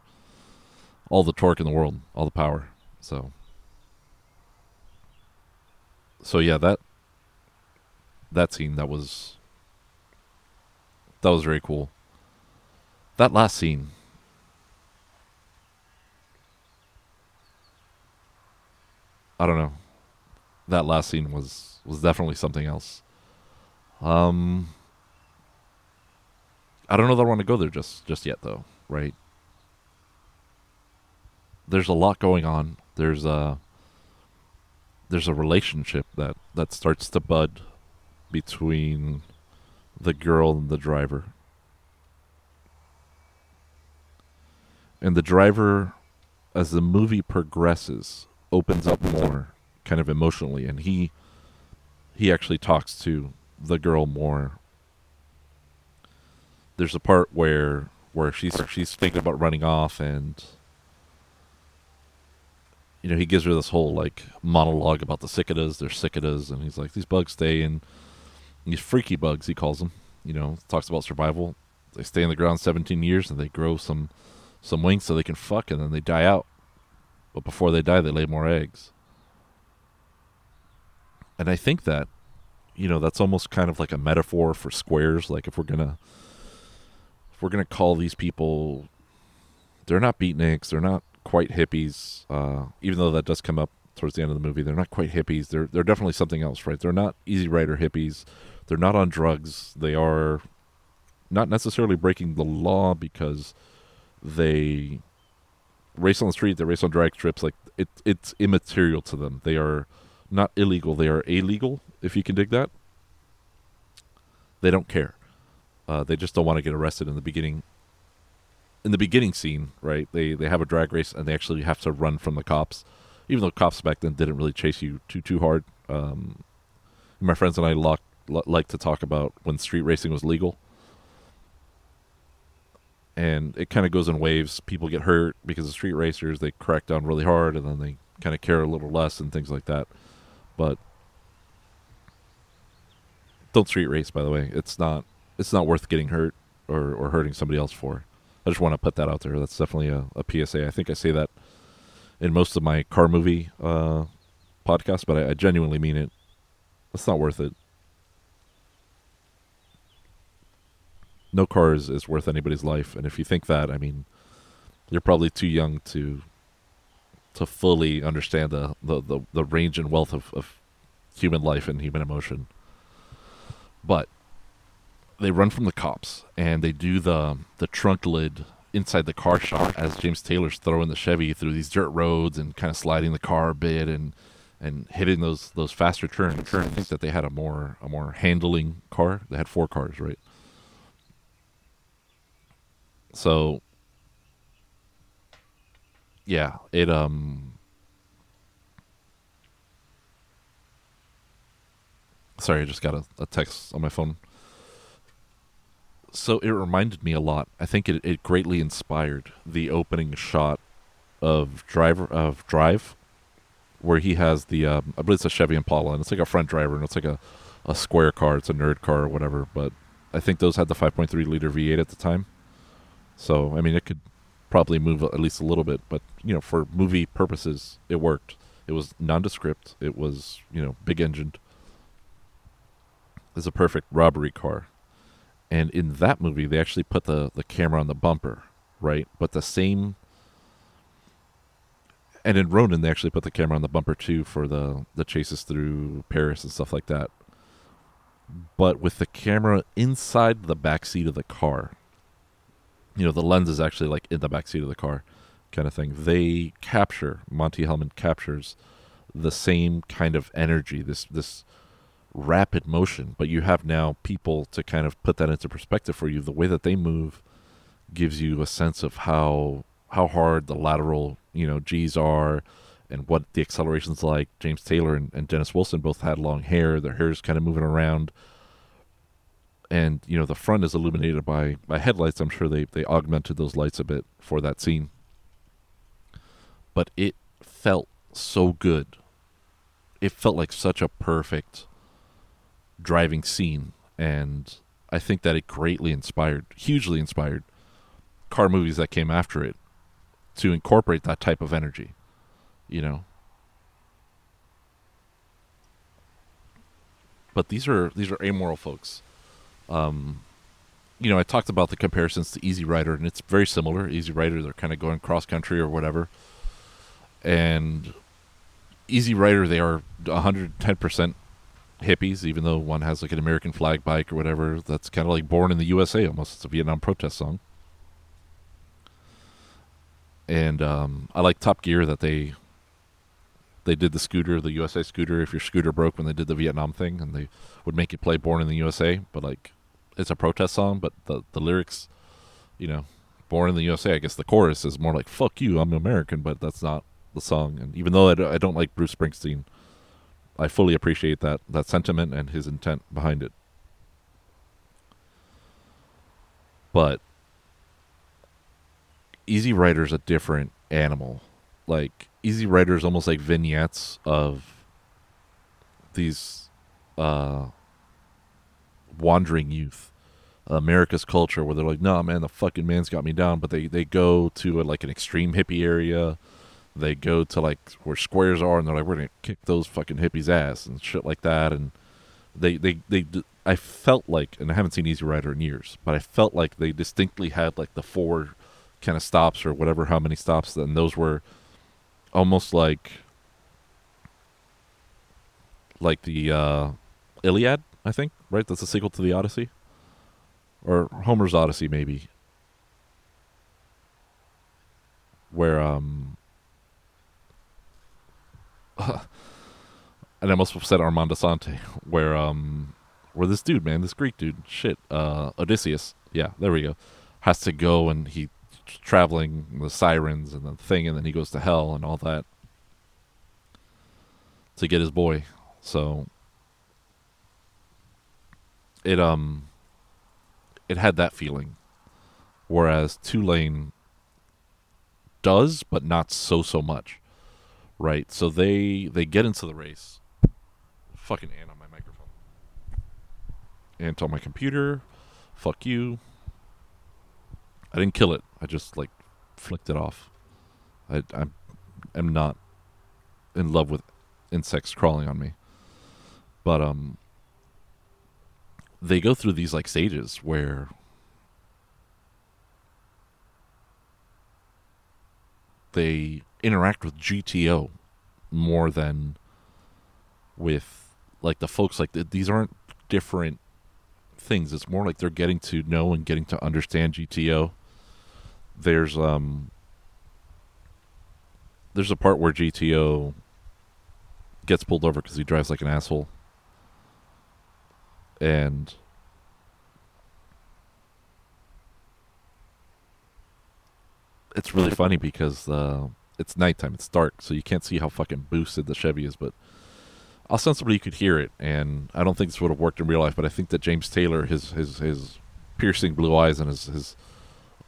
all the torque in the world, all the power. So so yeah, that that scene that was that was very cool. That last scene. I don't know. That last scene was was definitely something else. Um I don't know that I want to go there just just yet though, right? There's a lot going on. There's a there's a relationship that that starts to bud between the girl and the driver. And the driver as the movie progresses opens up more kind of emotionally and he he actually talks to the girl more there's a part where where she's she's thinking about running off and you know he gives her this whole like monologue about the cicadas They're cicadas and he's like these bugs stay in these freaky bugs he calls them you know talks about survival. They stay in the ground 17 years and they grow some some wings so they can fuck and then they die out. But before they die they lay more eggs. And i think that you know that's almost kind of like a metaphor for squares. Like if we're gonna if we're to call these people they're not beatniks they're not quite hippies uh, even though that does come up towards the end of the movie they're not quite hippies. They're they're definitely something else right? They're not easy rider hippies. They're not on drugs. They are not necessarily breaking the law because they race on the street they race on drag strips like it it's immaterial to them. They are not illegal. They are illegal if you can dig that. They don't care. Uh, they just don't want to get arrested in the beginning. In the beginning scene, right? They they have a drag race and they actually have to run from the cops, even though cops back then didn't really chase you too too hard. Um, my friends and I lock, like to talk about when street racing was legal, and it kind of goes in waves. People get hurt because of street racers. They crack down really hard, and then they kind of care a little less and things like that. But don't street race, by the way. It's not it's not worth getting hurt or, or hurting somebody else for. I just want to put that out there. That's definitely a, a PSA. I think I say that in most of my car movie uh, podcasts, but I, I genuinely mean it. It's not worth it. No car is, is worth anybody's life, and if you think that, I mean, you're probably too young to to fully understand the, the, the, the range and wealth of, of human life and human emotion. But they run from the cops and they do the the trunk lid inside the car shot as James Taylor's throwing the Chevy through these dirt roads and kind of sliding the car a bit and and hitting those those faster turns. turns. I think that they had a more a more handling car. They had four cars, right? So yeah, it um sorry, I just got a, a text on my phone so it reminded me a lot. I think it, it greatly inspired the opening shot of driver of Drive, where he has the um, I believe it's a Chevy Impala, and it's like a front driver, and it's like a a square car. It's a nerd car or whatever. But I think those had the 5.3 liter V8 at the time. So I mean, it could probably move at least a little bit, but you know, for movie purposes, it worked. It was nondescript. It was you know big engined. It's a perfect robbery car and in that movie they actually put the the camera on the bumper right but the same and in Ronin, they actually put the camera on the bumper too for the the chases through Paris and stuff like that. But with the camera inside the back seat of the car, you know, the lens is actually like in the back seat of the car, kind of thing. They capture Monte Hellman captures the same kind of energy, this this rapid motion, but you have now people to kind of put that into perspective for you. The way that they move gives you a sense of how how hard the lateral, you know, G's are and what the acceleration's like. James Taylor and, and Dennis Wilson both had long hair. Their hair is kind of moving around. And, you know, the front is illuminated by, by headlights. I'm sure they, they augmented those lights a bit for that scene. But it felt so good. It felt like such a perfect driving scene. And I think that it greatly inspired, hugely inspired car movies that came after it to incorporate that type of energy, you know. But these are these are amoral folks. Um, you know, I talked about the comparisons to Easy Rider, and it's very similar. Easy Rider, they're kind of going cross country or whatever, and Easy Rider, they are 110 percent hippies, even though one has like an American flag bike or whatever. That's kind of like Born in the USA almost. It's a Vietnam protest song and um, I like Top Gear that they they did the scooter, the USA scooter. If your scooter broke when they did the Vietnam thing, and they would make you play "Born in the USA," but like it's a protest song, but the the lyrics, you know, "Born in the USA." I guess the chorus is more like "Fuck you, I'm American," but that's not the song. And even though I don't like Bruce Springsteen, I fully appreciate that that sentiment and his intent behind it. But Easy Rider's a different animal. Like Easy Rider's almost like vignettes of these uh, wandering youth, America's culture, where they're like, "No, nah, man, the fucking man's got me down." But they they go to a, like an extreme hippie area. They go to like where squares are, and they're like, "We're gonna kick those fucking hippies' ass" and shit like that. And they they they. I felt like, and I haven't seen Easy Rider in years, but I felt like they distinctly had like the four kind of stops or whatever how many stops and those were almost like like the uh Iliad, I think, right? That's a sequel to the Odyssey. Or Homer's Odyssey maybe. Where um and I must have said Armand Assante, where um where this dude, man, this Greek dude, shit, uh Odysseus, yeah, there we go, has to go and he traveling the sirens and the thing, and then he goes to hell and all that to get his boy. So it um it had that feeling, whereas Two-Lane does, but not so so much. Right, so they they get into the race. Fucking ant on my microphone. Ant on my computer. Fuck you. I didn't kill it. I just like flicked it off. I I am not in love with insects crawling on me. But um they go through these like stages where they interact with GTO more than with like the folks like these aren't different things. It's more like they're getting to know and getting to understand GTO there's um there's a part where GTO gets pulled over because he drives like an asshole, and it's really funny because uh, it's nighttime, it's dark, so you can't see how fucking boosted the Chevy is, but ostensibly you could hear it, and I don't think this would have worked in real life, but I think that James Taylor, his his his piercing blue eyes and his his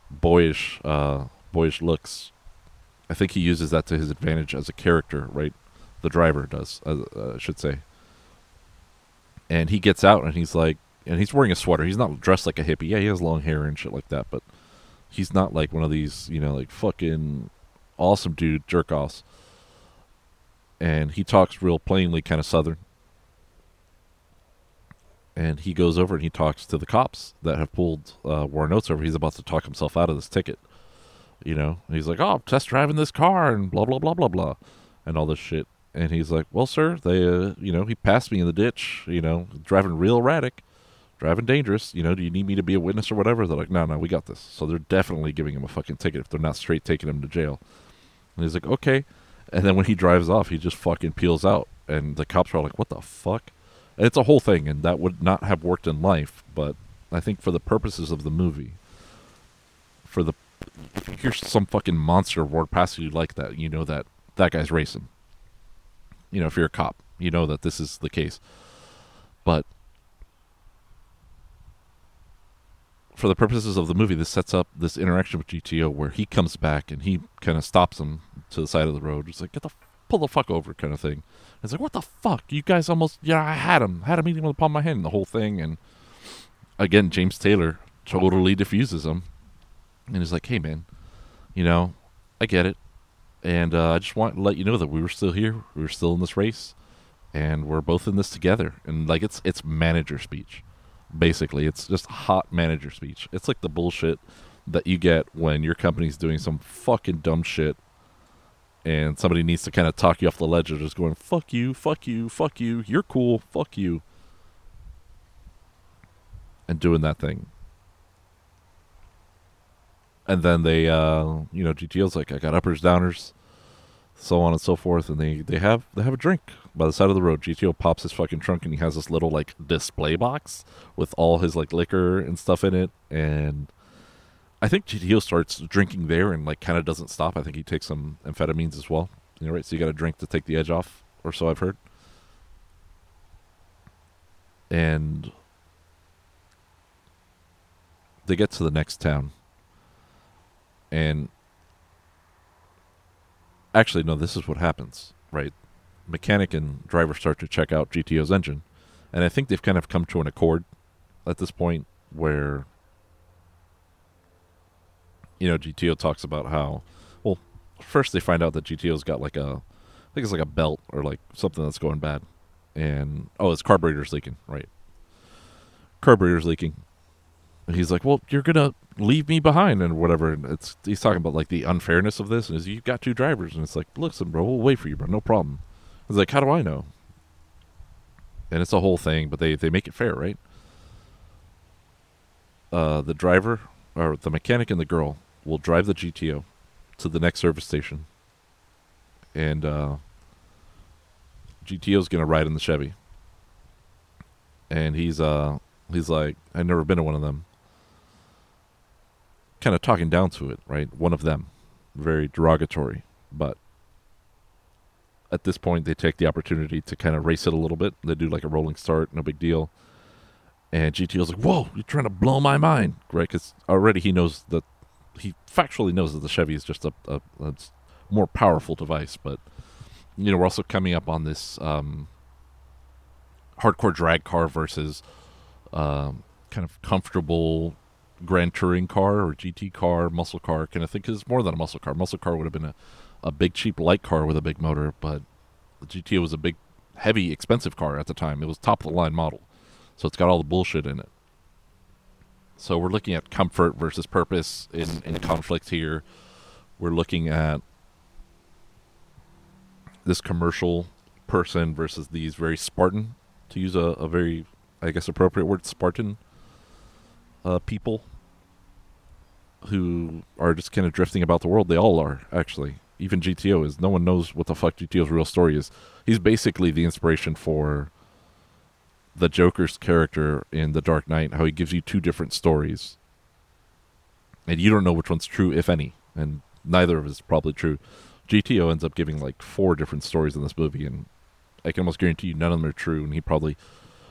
boyish uh, boyish looks. I think he uses that to his advantage as a character, right? The driver does, uh, uh, I should say. And he gets out and he's like, and he's wearing a sweater. He's not dressed like a hippie. Yeah, he has long hair and shit like that, but he's not like one of these, you know, like fucking awesome dude jerk offs. And he talks real plainly, kind of southern and he goes over and he talks to the cops that have pulled uh, Warren Oates over. He's about to talk himself out of this ticket. You know, and he's like, "Oh, I'm test driving this car and blah blah blah blah blah," and all this shit. And he's like, "Well, sir, they, uh, you know, he passed me in the ditch. You know, driving real erratic, driving dangerous. You know, do you need me to be a witness or whatever?" They're like, "No, no, we got this." So they're definitely giving him a fucking ticket if they're not straight taking him to jail. And he's like, "Okay," and then when he drives off, he just fucking peels out, and the cops are like, "What the fuck?" And it's a whole thing, and that would not have worked in life, but I think for the purposes of the movie, for the here's some fucking monster ward past you like that, you know that that guy's racing. You know, if you're a cop, you know that this is the case. But for the purposes of the movie, this sets up this interaction with GTO where he comes back and he kind of stops him to the side of the road. It's like, get the pull the fuck over kind of thing. It's like, what the fuck? You guys almost, yeah, I had him, had him eating with the palm of my hand, the whole thing. And again, James Taylor totally diffuses him and he's like, "Hey, man, you know, I get it, and uh, I just want to let you know that we were still here, we were still in this race, and we're both in this together." And like, it's it's manager speech, basically. It's just hot manager speech. It's like the bullshit that you get when your company's doing some fucking dumb shit, and somebody needs to kind of talk you off the ledge just going, "Fuck you, fuck you, fuck you, you're cool, fuck you," and doing that thing and then they uh you know GTO's like I got uppers downers so on and so forth and they they have they have a drink by the side of the road. GTO pops his fucking trunk and he has this little like display box with all his like liquor and stuff in it and I think GTO starts drinking there and like kind of doesn't stop. I think he takes some amphetamines as well. You know right? So you got a drink to take the edge off or so I've heard. And they get to the next town. And actually, no, this is what happens, right? Mechanic and driver start to check out GTO's engine. And I think they've kind of come to an accord at this point where, you know, GTO talks about how, well, first they find out that GTO's got like a, I think it's like a belt or like something that's going bad. And, oh, his carburetor's leaking, right? Carburetor's leaking. And he's like, well, you're to leave me behind and whatever. And it's he's talking about like the unfairness of this, and is you've got two drivers, and it's like, listen, bro, we'll wait for you, bro, no problem. It's like, how do I know? And it's a whole thing, but they they make it fair, right? Uh, the driver or the mechanic and the girl will drive the GTO to the next service station, and uh, GTO's gonna ride in the Chevy. And he's uh he's like, I've never been in one of them kind of talking down to it, right? One of them, very derogatory, but at this point they take the opportunity to kind of race it a little bit. They do like a rolling start, no big deal. And GTO's like, "Whoa, you're trying to blow my mind, right?" Because already he knows that he factually knows that the Chevy is just a, a, a more powerful device. But you know, we're also coming up on this um, hardcore drag car versus um, kind of comfortable Grand Touring car or GT car, muscle car kind of thing. Because more than a muscle car. Muscle car would have been a, a big, cheap, light car with a big motor, but the GTO was a big, heavy, expensive car at the time. It was top of the line model. So it's got all the bullshit in it. So we're looking at comfort versus purpose in, in conflict here. We're looking at this commercial person versus these very Spartan, to use a, a very, I guess, appropriate word, Spartan uh, people who are just kind of drifting about the world. They all are, actually. Even GTO is. No one knows what the fuck GTO's real story is. He's basically the inspiration for the Joker's character in The Dark Knight, how he gives you two different stories. And you don't know which one's true, if any. And neither of is probably true. GTO ends up giving like four different stories in this movie, and I can almost guarantee you none of them are true. And he probably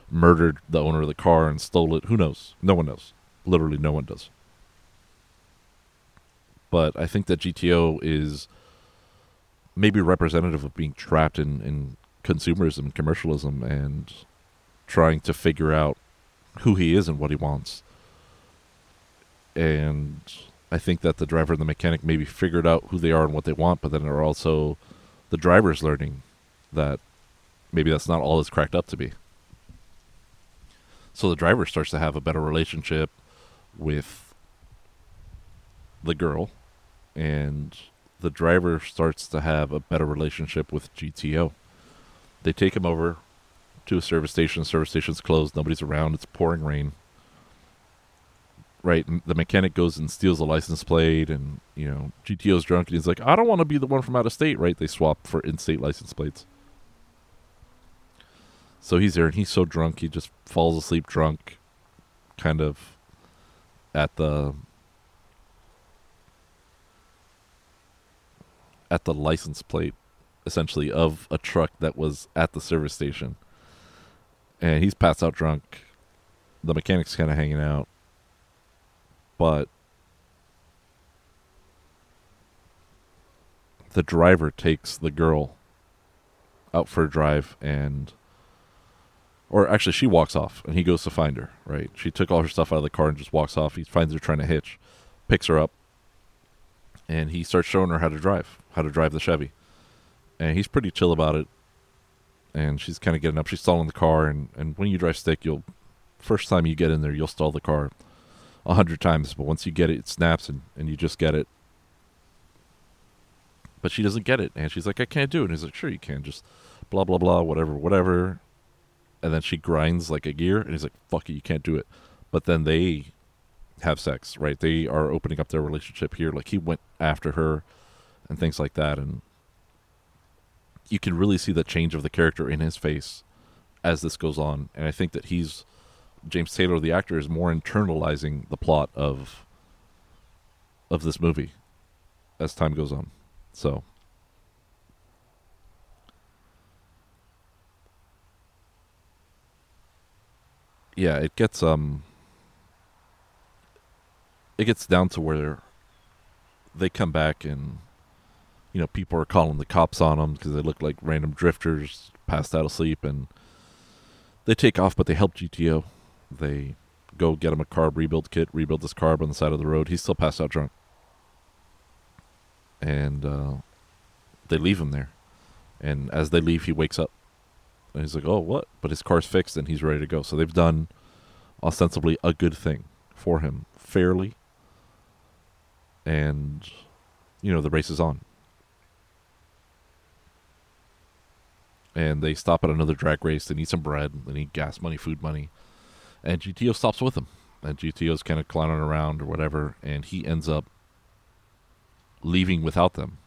murdered the owner of the car and stole it. Who knows? No one knows. Literally, no one does. But I think that GTO is maybe representative of being trapped in, in consumerism, commercialism, and trying to figure out who he is and what he wants. And I think that the driver and the mechanic maybe figured out who they are and what they want, but then are also the driver's learning that maybe that's not all it's cracked up to be. So the driver starts to have a better relationship with the girl and the driver starts to have a better relationship with GTO. They take him over to a service station. The service station's closed. Nobody's around. It's pouring rain. Right. The mechanic goes and steals the license plate, and you know GTO's drunk, and he's like, "I don't want to be the one from out of state." Right. They swap for in-state license plates. So he's there, and he's so drunk, he just falls asleep drunk, kind of at the at the license plate essentially of a truck that was at the service station. And he's passed out drunk. The mechanic's kind of hanging out. But the driver takes the girl out for a drive and or actually she walks off and he goes to find her right? She took all her stuff out of the car and just walks off. He finds her trying to hitch picks her up and he starts showing her how to drive how to drive the chevy. And he's pretty chill about it. And she's kind of getting up. She's stalling the car and, and when you drive stick you'll first time you get in there you'll stall the car a hundred times. But once you get it it snaps and, and you just get it. But she doesn't get it. And she's like i can't do it. And he's like sure you can. Just blah blah blah whatever whatever and then she grinds like a gear and he's like fuck it you can't do it. But then they have sex right? They are opening up their relationship here. Like he went after her and things like that and you can really see the change of the character in his face as this goes on. And i think that he's james taylor the actor is more internalizing the plot of of this movie as time goes on. So yeah it gets um it gets down to where they come back and you know people are calling the cops on them because they look like random drifters passed out asleep and they take off but they help gto they go get him a carb rebuild kit rebuild this carb on the side of the road. He's still passed out drunk. And uh, they leave him there. And as they leave he wakes up and he's like oh what? But his car's fixed and he's ready to go. So they've done ostensibly a good thing for him fairly. And you know the race is on. And they stop at another drag race. They need some bread. They need gas money food money. And gto stops with them. And gto's kind of clowning around or whatever. And he ends up leaving without them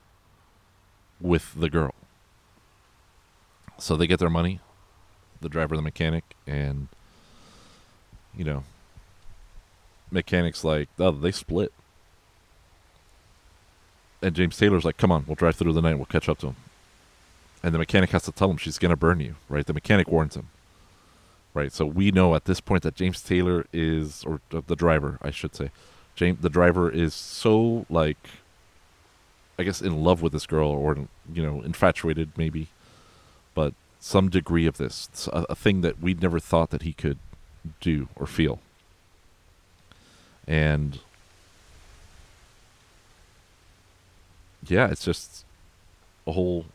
with the girl so they get their money the driver the mechanic and you know mechanics like oh they split and James Taylor's like, "Come on, we'll drive through the night. We'll catch up to him." And the mechanic has to tell him she's to burn you, right? The mechanic warns him, right? So we know at this point that James Taylor is, or uh, the driver, I should say, James, the driver is so like, I guess, in love with this girl, or you know, infatuated maybe, but some degree of this, a, a thing that we'd never thought that he could do or feel. And yeah, it's just a whole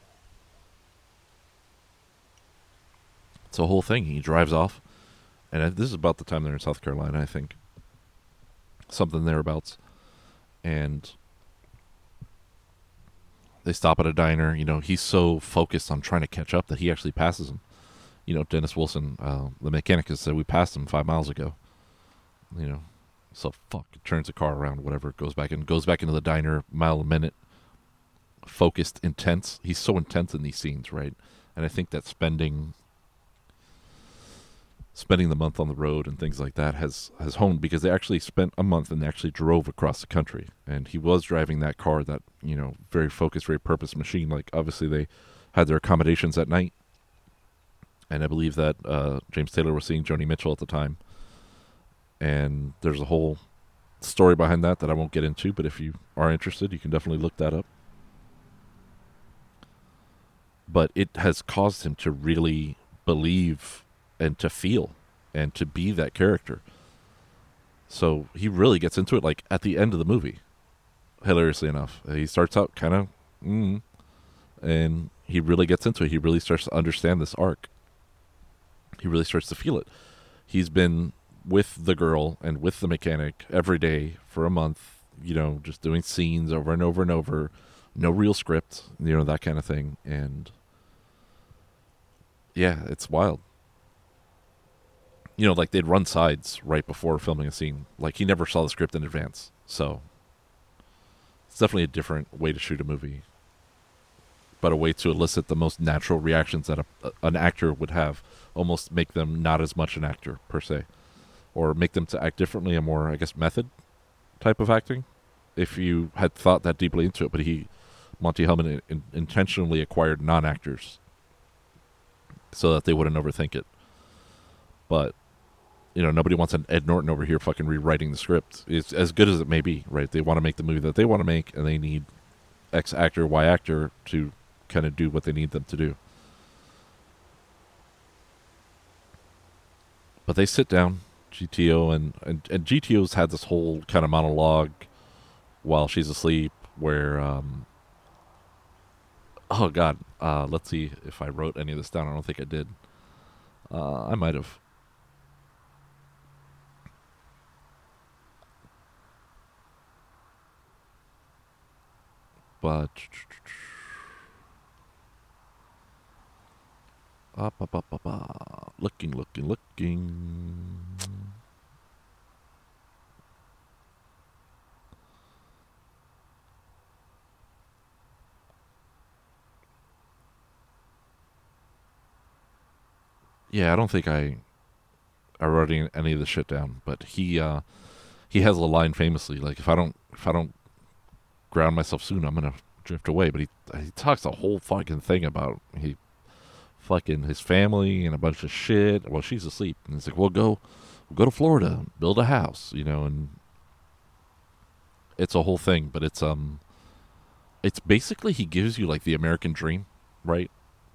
it's a whole thing. He drives off, and this is about the time they're in South Carolina, I think, something thereabouts, and they stop at a diner. You know, he's so focused on trying to catch up that he actually passes him. You know, Dennis Wilson, uh, the mechanic, has said we passed him five miles ago. You know, so fuck, turns the car around, whatever, goes back and goes back into the diner, mile a minute, focused, intense. He's so intense in these scenes, right? And I think that spending spending the month on the road and things like that has has honed because they actually spent a month and they actually drove across the country. And he was driving that car that you know very focused very purpose machine. Like obviously they had their accommodations at night. And i believe that uh, james taylor was seeing joni mitchell at the time. And there's a whole story behind that that i won't get into but if you are interested you can definitely look that up. But it has caused him to really believe and to feel and to be that character. So he really gets into it like at the end of the movie. Hilariously enough, he starts out kind of, mm, and he really gets into it. He really starts to understand this arc. He really starts to feel it. He's been with the girl and with the mechanic every day for a month, you know, just doing scenes over and over and over, no real script, you know, that kind of thing. And yeah, it's wild. You know, like they'd run sides right before filming a scene. Like he never saw the script in advance. So it's definitely a different way to shoot a movie, but a way to elicit the most natural reactions that a, an actor would have, almost make them not as much an actor per se, or make them to act differently, a more I guess method type of acting. If you had thought that deeply into it, but he, Monte Hellman, in, intentionally acquired non-actors so that they wouldn't overthink it. But you know, nobody wants an Ed Norton over here fucking rewriting the script. It's as good as it may be, right? They want to make the movie that they want to make, and they need X actor, Y actor to kind of do what they need them to do. But they sit down, GTO, and, and, and GTO's had this whole kind of monologue while she's asleep where, um, oh God, uh, let's see if I wrote any of this down. I don't think I did. Uh, I might have. But up, up, up, up, up. looking, looking, looking. Yeah, I don't think I I wrote any of the shit down, but he uh he has a line famously like if I don't if I don't ground myself soon. I'm gonna drift away. But he he talks a whole fucking thing about he fucking his family and a bunch of shit. Well, she's asleep, and he's like, "We'll go, we'll go to Florida, build a house," you know, and it's a whole thing. But it's um, it's basically he gives you like the American dream, right?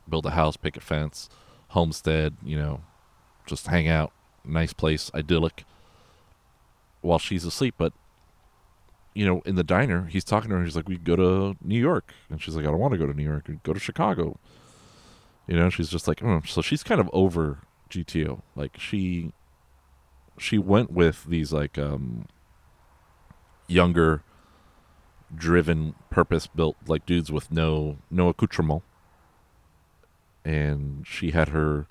Build a house, picket fence, homestead, you know, just hang out, nice place, idyllic, while she's asleep. But you know, in the diner, he's talking to her. He's like, "We go to New York," and she's like, "I don't want to go to New York. Go to Chicago." You know, she's just like, oh. so she's kind of over GTO. Like she, she went with these like um, younger, driven, purpose-built like dudes with no no accoutrement, and she had her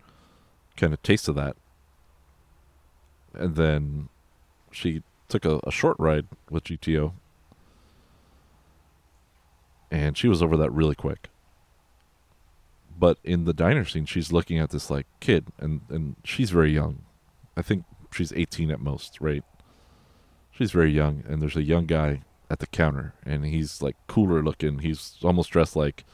kind of taste of that, and then she took a, a short ride with GTO, and she was over that really quick. But in the diner scene, she's looking at this like kid, and and she's very young. I think she's 18 at most, right? She's very young, and there's a young guy at the counter, and he's like cooler looking. He's almost dressed like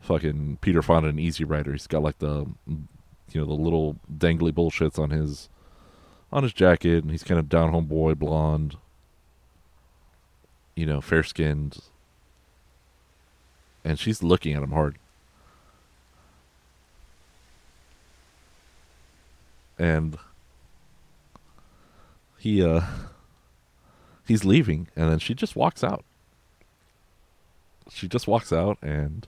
fucking Peter Fonda and Easy Rider. He's got like the you know the little dangly bullshits on his on his jacket, and he's kind of down home boy, blonde, you know, fair skinned. And she's looking at him hard. And he uh he's leaving and then she just walks out. She just walks out and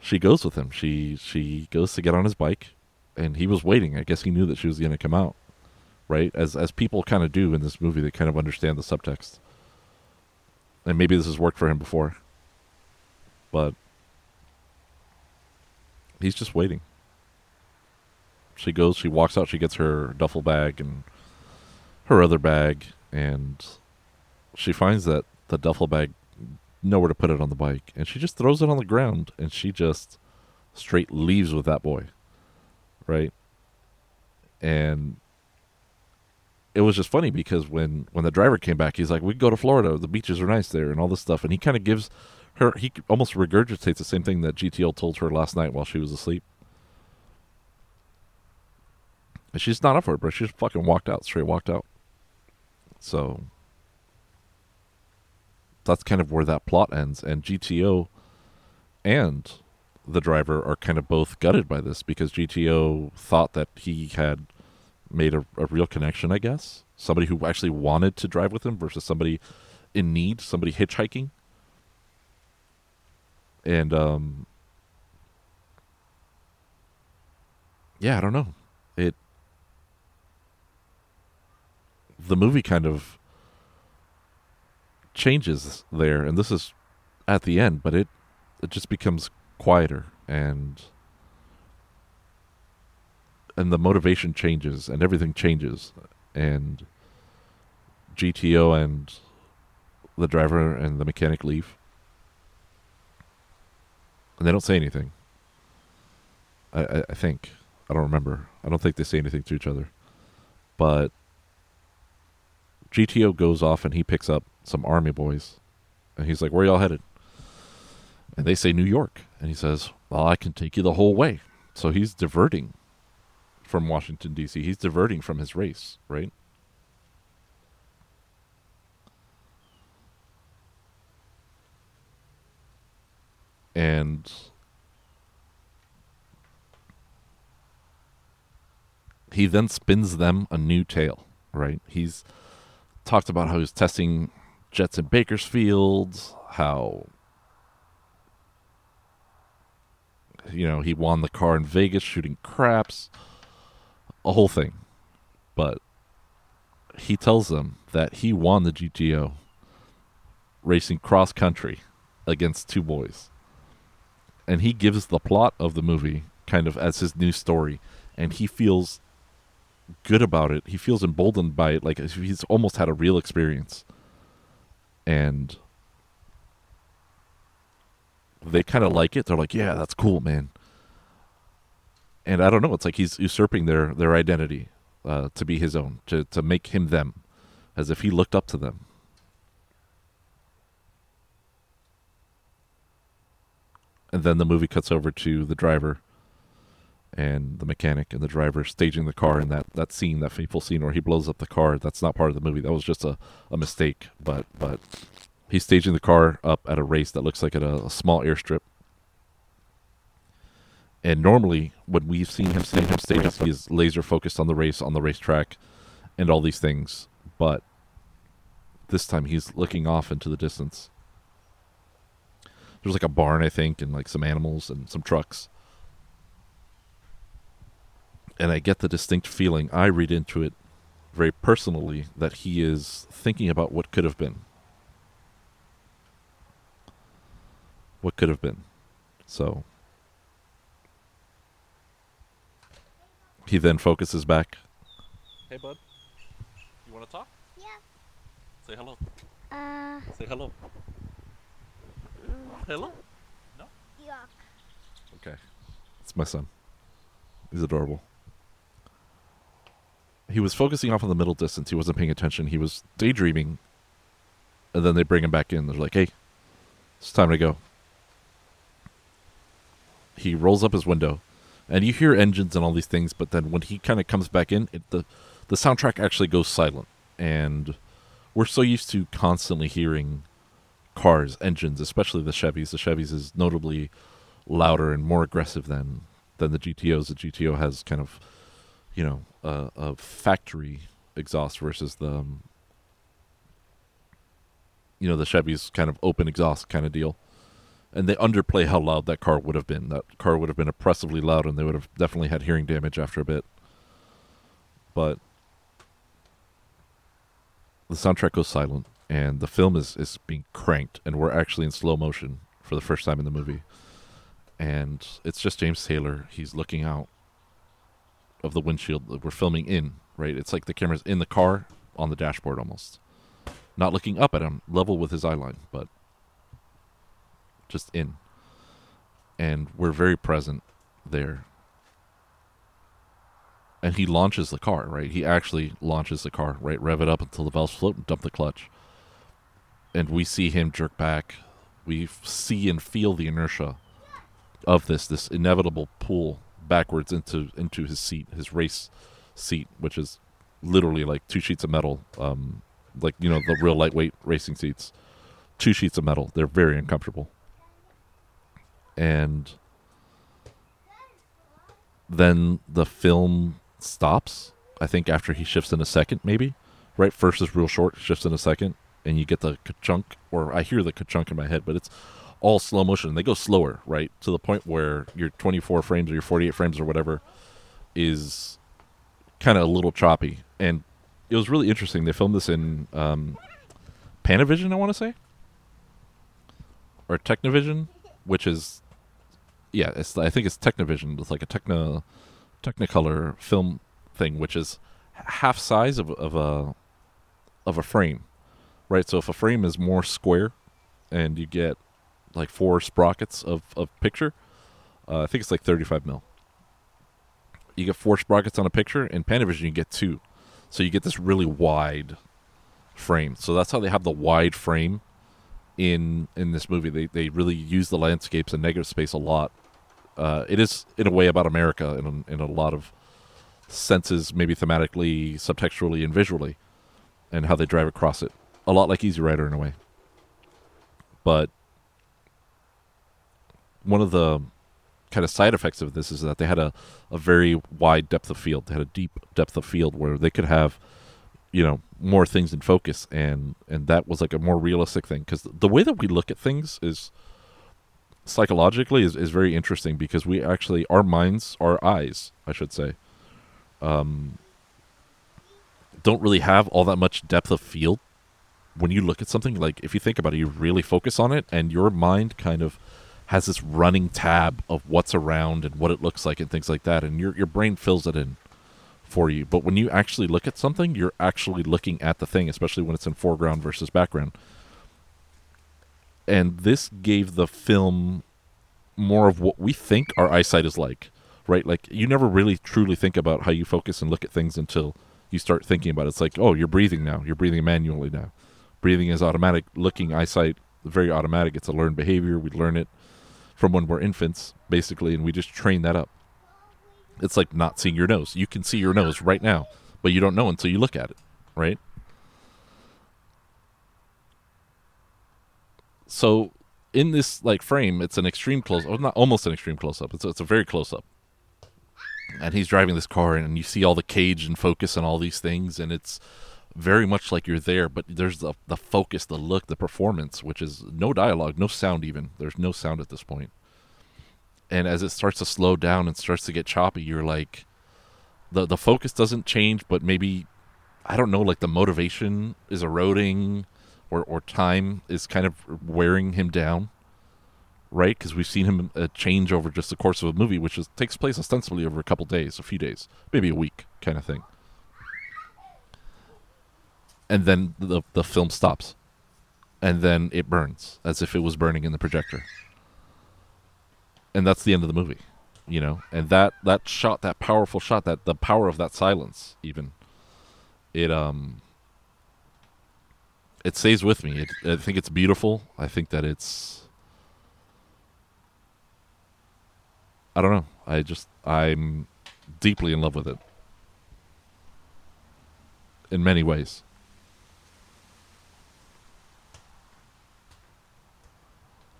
she goes with him. She she goes to get on his bike and he was waiting. I guess he knew that she was going to come out right? As as people kind of do in this movie, they kind of understand the subtext. And maybe this has worked for him before. But he's just waiting. She goes, she walks out, she gets her duffel bag and her other bag, and she finds that the duffel bag nowhere to put it on the bike, and she just throws it on the ground, and she just straight leaves with that boy, right? And it was just funny because when when the driver came back, he's like, "We go to Florida. The beaches are nice there, and all this stuff." And he kind of gives her he almost regurgitates the same thing that GTO told her last night while she was asleep. And she's not up for it, but she just fucking walked out, straight walked out. So that's kind of where that plot ends, and GTO and the driver are kind of both gutted by this because GTO thought that he had made a, a real connection, I guess. Somebody who actually wanted to drive with him versus somebody in need, somebody hitchhiking. And um yeah, I don't know. It the movie kind of changes there, and this is at the end, but it it just becomes quieter and and the motivation changes and everything changes and GTO and the driver and the mechanic leave and they don't say anything. I, I, I think I don't remember. I don't think they say anything to each other, but GTO goes off and he picks up some army boys, and he's like, "Where y'all headed?" And they say New York, and he says, "Well, I can take you the whole way." So he's diverting from Washington D.C. He's diverting from his race, right? And he then spins them a new tale, right? He's talked about how he's testing jets in Bakersfield, how you know, he won the car in Vegas shooting craps, a whole thing. But he tells them that he won the GTO racing cross country against two boys. And he gives the plot of the movie kind of as his new story. And he feels good about it. He feels emboldened by it, like he's almost had a real experience. And they kind of like it. They're like, "Yeah, that's cool, man." And I don't know. It's like he's usurping their their identity uh, to be his own, to to make him them, as if he looked up to them. And then the movie cuts over to the driver and the mechanic and the driver staging the car in that, that scene, that fateful scene where he blows up the car. That's not part of the movie. That was just a, a mistake. But but he's staging the car up at a race that looks like at a, a small airstrip. And normally, when we've seen him stage him stage he is laser focused on the race, on the racetrack, and all these things. But this time, he's looking off into the distance. There's like a barn, I think, and like some animals and some trucks and I get the distinct feeling I read into it very personally that he is thinking about what could have been. What could have been. So he then focuses back. Hey, bud. You want to talk? Yeah. Say hello. Uh. Say hello. Hello? No? Yuck. Okay. It's my son. He's adorable he was focusing off on the middle distance. He wasn't paying attention. He was daydreaming. And then they bring him back in. They're like, hey, it's time to go. He rolls up his window. And you hear engines and all these things, but then when he kind of comes back in, it, the the soundtrack actually goes silent. And we're so used to constantly hearing cars, engines, especially the Chevys. The Chevys is notably louder and more aggressive than than the GTOs. The GTO has kind of you know, a, a factory exhaust versus the, um, you know, the Chevy's kind of open exhaust kind of deal. And they underplay how loud that car would have been. That car would have been oppressively loud, and they would have definitely had hearing damage after a bit. But the soundtrack goes silent, and the film is, is being cranked, and we're actually in slow motion for the first time in the movie. And it's just James Taylor. He's looking out of the windshield that we're filming in, right? It's like the camera's in the car on the dashboard almost. Not looking up at him, level with his eye line, but just in. And we're very present there. And he launches the car, right? He actually launches the car, right? Rev it up until the valves float and dump the clutch. And we see him jerk back. We see and feel the inertia of this, this inevitable pull backwards into into his seat, his race seat, which is literally like two sheets of metal, um, like you know the real lightweight racing seats, two sheets of metal. They're very uncomfortable, and then the film stops. I think after he shifts in a second, maybe. Right, first is real short, shifts in a second, and you get the ka-chunk, or I hear the ka-chunk in my head, but it's all slow motion. They go slower, right? To the point where your 24 frames or your 48 frames or whatever is kind of a little choppy. And it was really interesting. They filmed this in um, Panavision, I want to say, or Technovision, which is yeah, it's I think it's Technovision. It's like a Techno Technicolor film thing, which is half size of of a of a frame, right? So if a frame is more square, and you get like four sprockets of of picture, uh, I think it's like thirty five mil. You get four sprockets on a picture. In Panavision, you get two, so you get this really wide frame. So that's how they have the wide frame in in this movie. They they really use the landscapes and negative space a lot. Uh, it is in a way about America in a, in a lot of senses, maybe thematically, subtextually, and visually, and how they drive across it. A lot like Easy Rider in a way. But one of the kind of side effects of this is that they had a, a very wide depth of field. They had a deep depth of field where they could have, you know, more things in focus, and and that was like a more realistic thing because the way that we look at things is psychologically is, is very interesting because we actually our minds our eyes i should say um, don't really have all that much depth of field. When you look at something like if you think about it you really focus on it and your mind kind of has this running tab of what's around and what it looks like and things like that. And your your brain fills it in for you. But when you actually look at something you're actually looking at the thing especially when it's in foreground versus background and this gave the film more of what we think our eyesight is like right? Like you never really truly think about how you focus and look at things until you start thinking about it. It's like oh you're breathing now. You're breathing manually now. Breathing is automatic. Looking eyesight very automatic. It's a learned behavior. We learn it from when we're infants basically and we just train that up. It's like not seeing your nose. You can see your nose right now but you don't know until you look at it right so in this like frame, it's an extreme close, or not almost an extreme close up. It's it's a very close up, and he's driving this car, and you see all the cage and focus and all these things, and it's very much like you're there. But there's the the focus, the look, the performance, which is no dialogue, no sound even. There's no sound at this point. And as it starts to slow down and starts to get choppy, you're like, the the focus doesn't change, but maybe I don't know, like the motivation is eroding or, or time is kind of wearing him down, right? Because we've seen him uh, change over just the course of a movie, which is, takes place ostensibly over a couple days, a few days, maybe a week, kind of thing. And then the the film stops, and then it burns as if it was burning in the projector, and that's the end of the movie, you know. And that that shot, that powerful shot, that the power of that silence, even, it um it stays with me. It, I think it's beautiful. I think that it's. I don't know. I just I'm deeply in love with it. In many ways.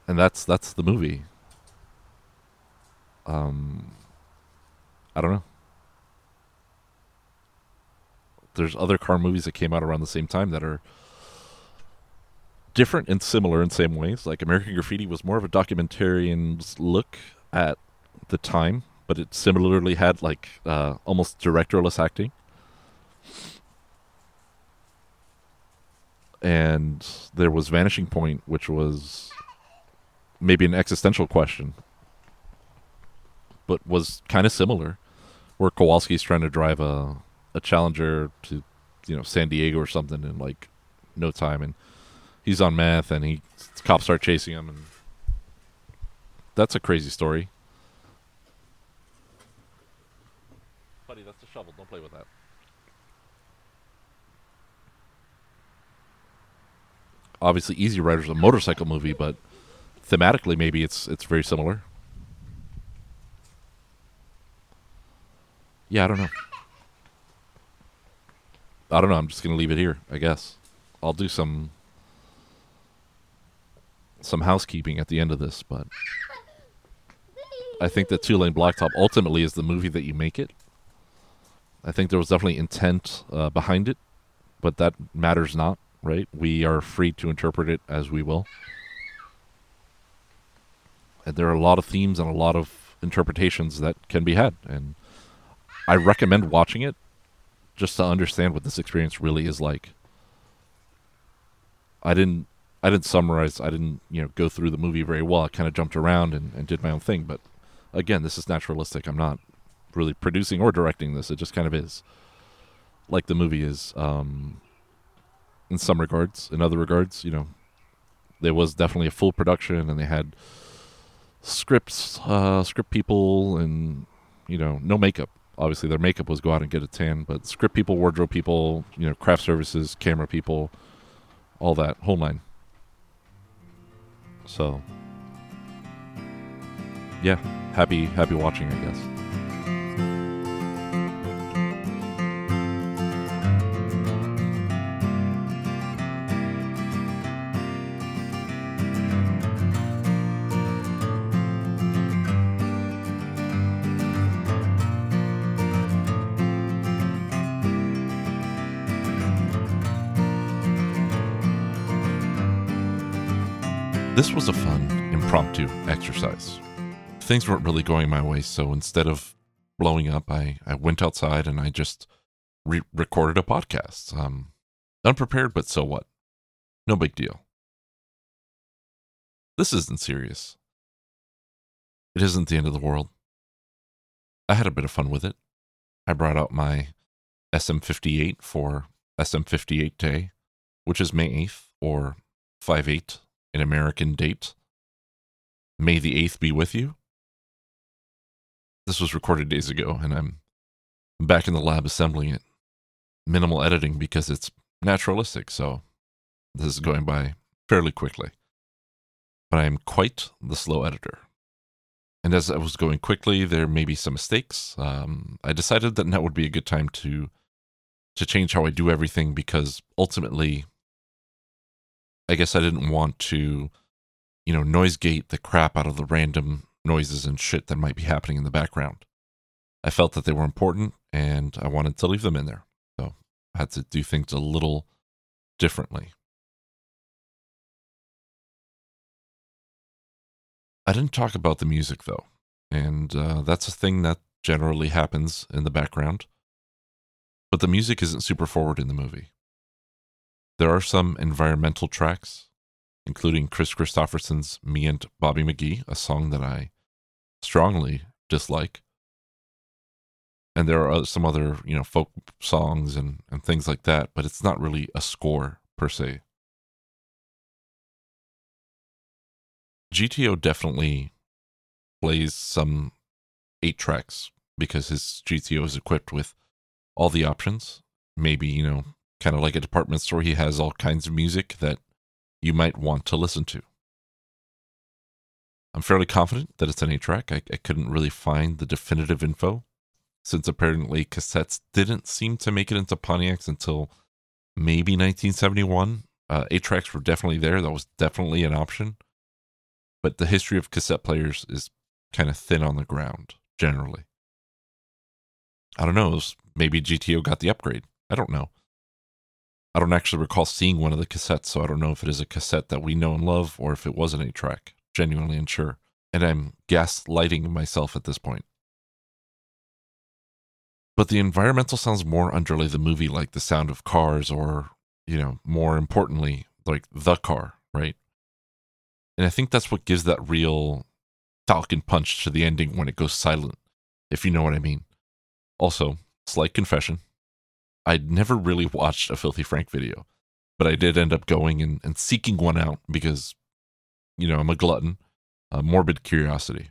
And that's that's the movie. Um I don't know. There's other car movies that came out around the same time that are different and similar in some ways. Like American Graffiti was more of a documentarian's look at the time, but it similarly had like uh, almost directorless acting. And there was Vanishing Point, which was maybe an existential question, but was kind of similar, where Kowalski's trying to drive a a Challenger to, you know, San Diego or something in like no time, and he's on meth and he cops start chasing him and that's a crazy story. Buddy, that's a shovel. Don't play with that. Obviously, Easy Rider's a motorcycle movie, but thematically, maybe it's it's very similar. Yeah, I don't know. I don't know. I'm just gonna leave it here. I guess I'll do some some housekeeping at the end of this, but I think that Two Lane Blacktop ultimately is the movie that you make it. I think there was definitely intent uh, behind it, but that matters not, right? We are free to interpret it as we will. And there are a lot of themes and a lot of interpretations that can be had. And I recommend watching it just to understand what this experience really is like. I didn't I didn't summarize. I didn't you know go through the movie very well. I kind of jumped around and, and did my own thing. But again, this is naturalistic. I'm not really producing or directing this. It just kind of is, like the movie is. Um, in some regards, in other regards, you know, there was definitely a full production, and they had scripts, uh, script people, and you know, no makeup. Obviously, their makeup was go out and get a tan, but script people, wardrobe people, you know, craft services, camera people, all that whole nine. So, yeah, happy happy watching, I guess. This was a fun, impromptu exercise. Things weren't really going my way, so instead of blowing up, I, I went outside and I just re- recorded a podcast. Um, unprepared, but so what? No big deal. This isn't serious. It isn't the end of the world. I had a bit of fun with it. I brought out my SM58 for SM58 Day, which is May 8th or 5 8 an American date. May the 8th be with you. This was recorded days ago, and I'm back in the lab assembling it. Minimal editing because it's naturalistic, so this is going by fairly quickly. But I am quite the slow editor. And as I was going quickly, there may be some mistakes. Um, I decided that now would be a good time to to change how I do everything because ultimately I guess I didn't want to, you know, noise gate the crap out of the random noises and shit that might be happening in the background. I felt that they were important and I wanted to leave them in there. So I had to do things a little differently. I didn't talk about the music though, and uh, that's a thing that generally happens in the background. But the music isn't super forward in the movie. There are some environmental tracks, including Kris Kristofferson's Me and Bobby McGee, a song that I strongly dislike. And there are uh, some other, you know, folk songs and, and things like that, but it's not really a score per se. GTO definitely plays some eight tracks because his GTO is equipped with all the options. Maybe, you know, kind of like a department store, he has all kinds of music that you might want to listen to. I'm fairly confident that it's an 8 track. I, I couldn't really find the definitive info since apparently cassettes didn't seem to make it into Pontiacs until maybe 1971. Uh, 8 tracks were definitely there. That was definitely an option. But the history of cassette players is kind of thin on the ground, generally. I don't know. maybe GTO got the upgrade. I don't know. I don't actually recall seeing one of the cassettes, so I don't know if it is a cassette that we know and love or if it was an 8 track. Genuinely unsure. And I'm gaslighting myself at this point. But the environmental sounds more underlay the movie like the sound of cars or, you know, more importantly, like the car, right? And I think that's what gives that real Falcon punch to the ending when it goes silent, if you know what I mean. Also, slight confession I'd never really watched a Filthy Frank video, but I did end up going and, and seeking one out because, you know, I'm a glutton, a morbid curiosity.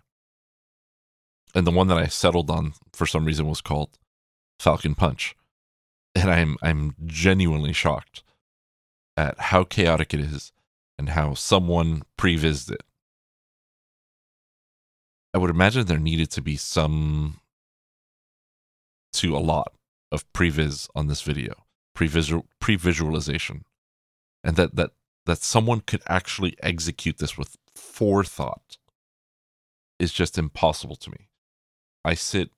And the one that I settled on for some reason was called Falcon Punch. And I'm I'm genuinely shocked at how chaotic it is and how someone prevised it. I would imagine there needed to be some to a lot of previs on this video, pre-visual, pre-visualization, and that that that someone could actually execute this with forethought is just impossible to me. I sit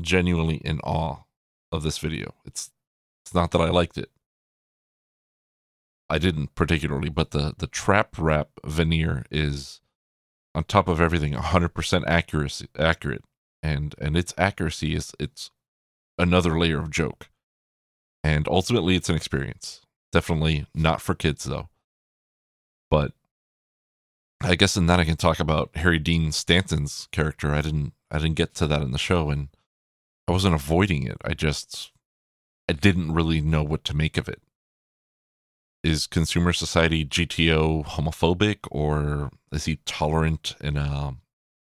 genuinely in awe of this video. It's it's not that I liked it. I didn't particularly, but the the trap rap veneer is on top of everything 100% accuracy accurate and and its accuracy is it's another layer of joke. And ultimately, it's an experience. Definitely not for kids though. But I guess in that I can talk about Harry Dean Stanton's character. I didn't I didn't get to that in the show and I wasn't avoiding it. I just I didn't really know what to make of it. Is consumer society GTO homophobic or is he tolerant in a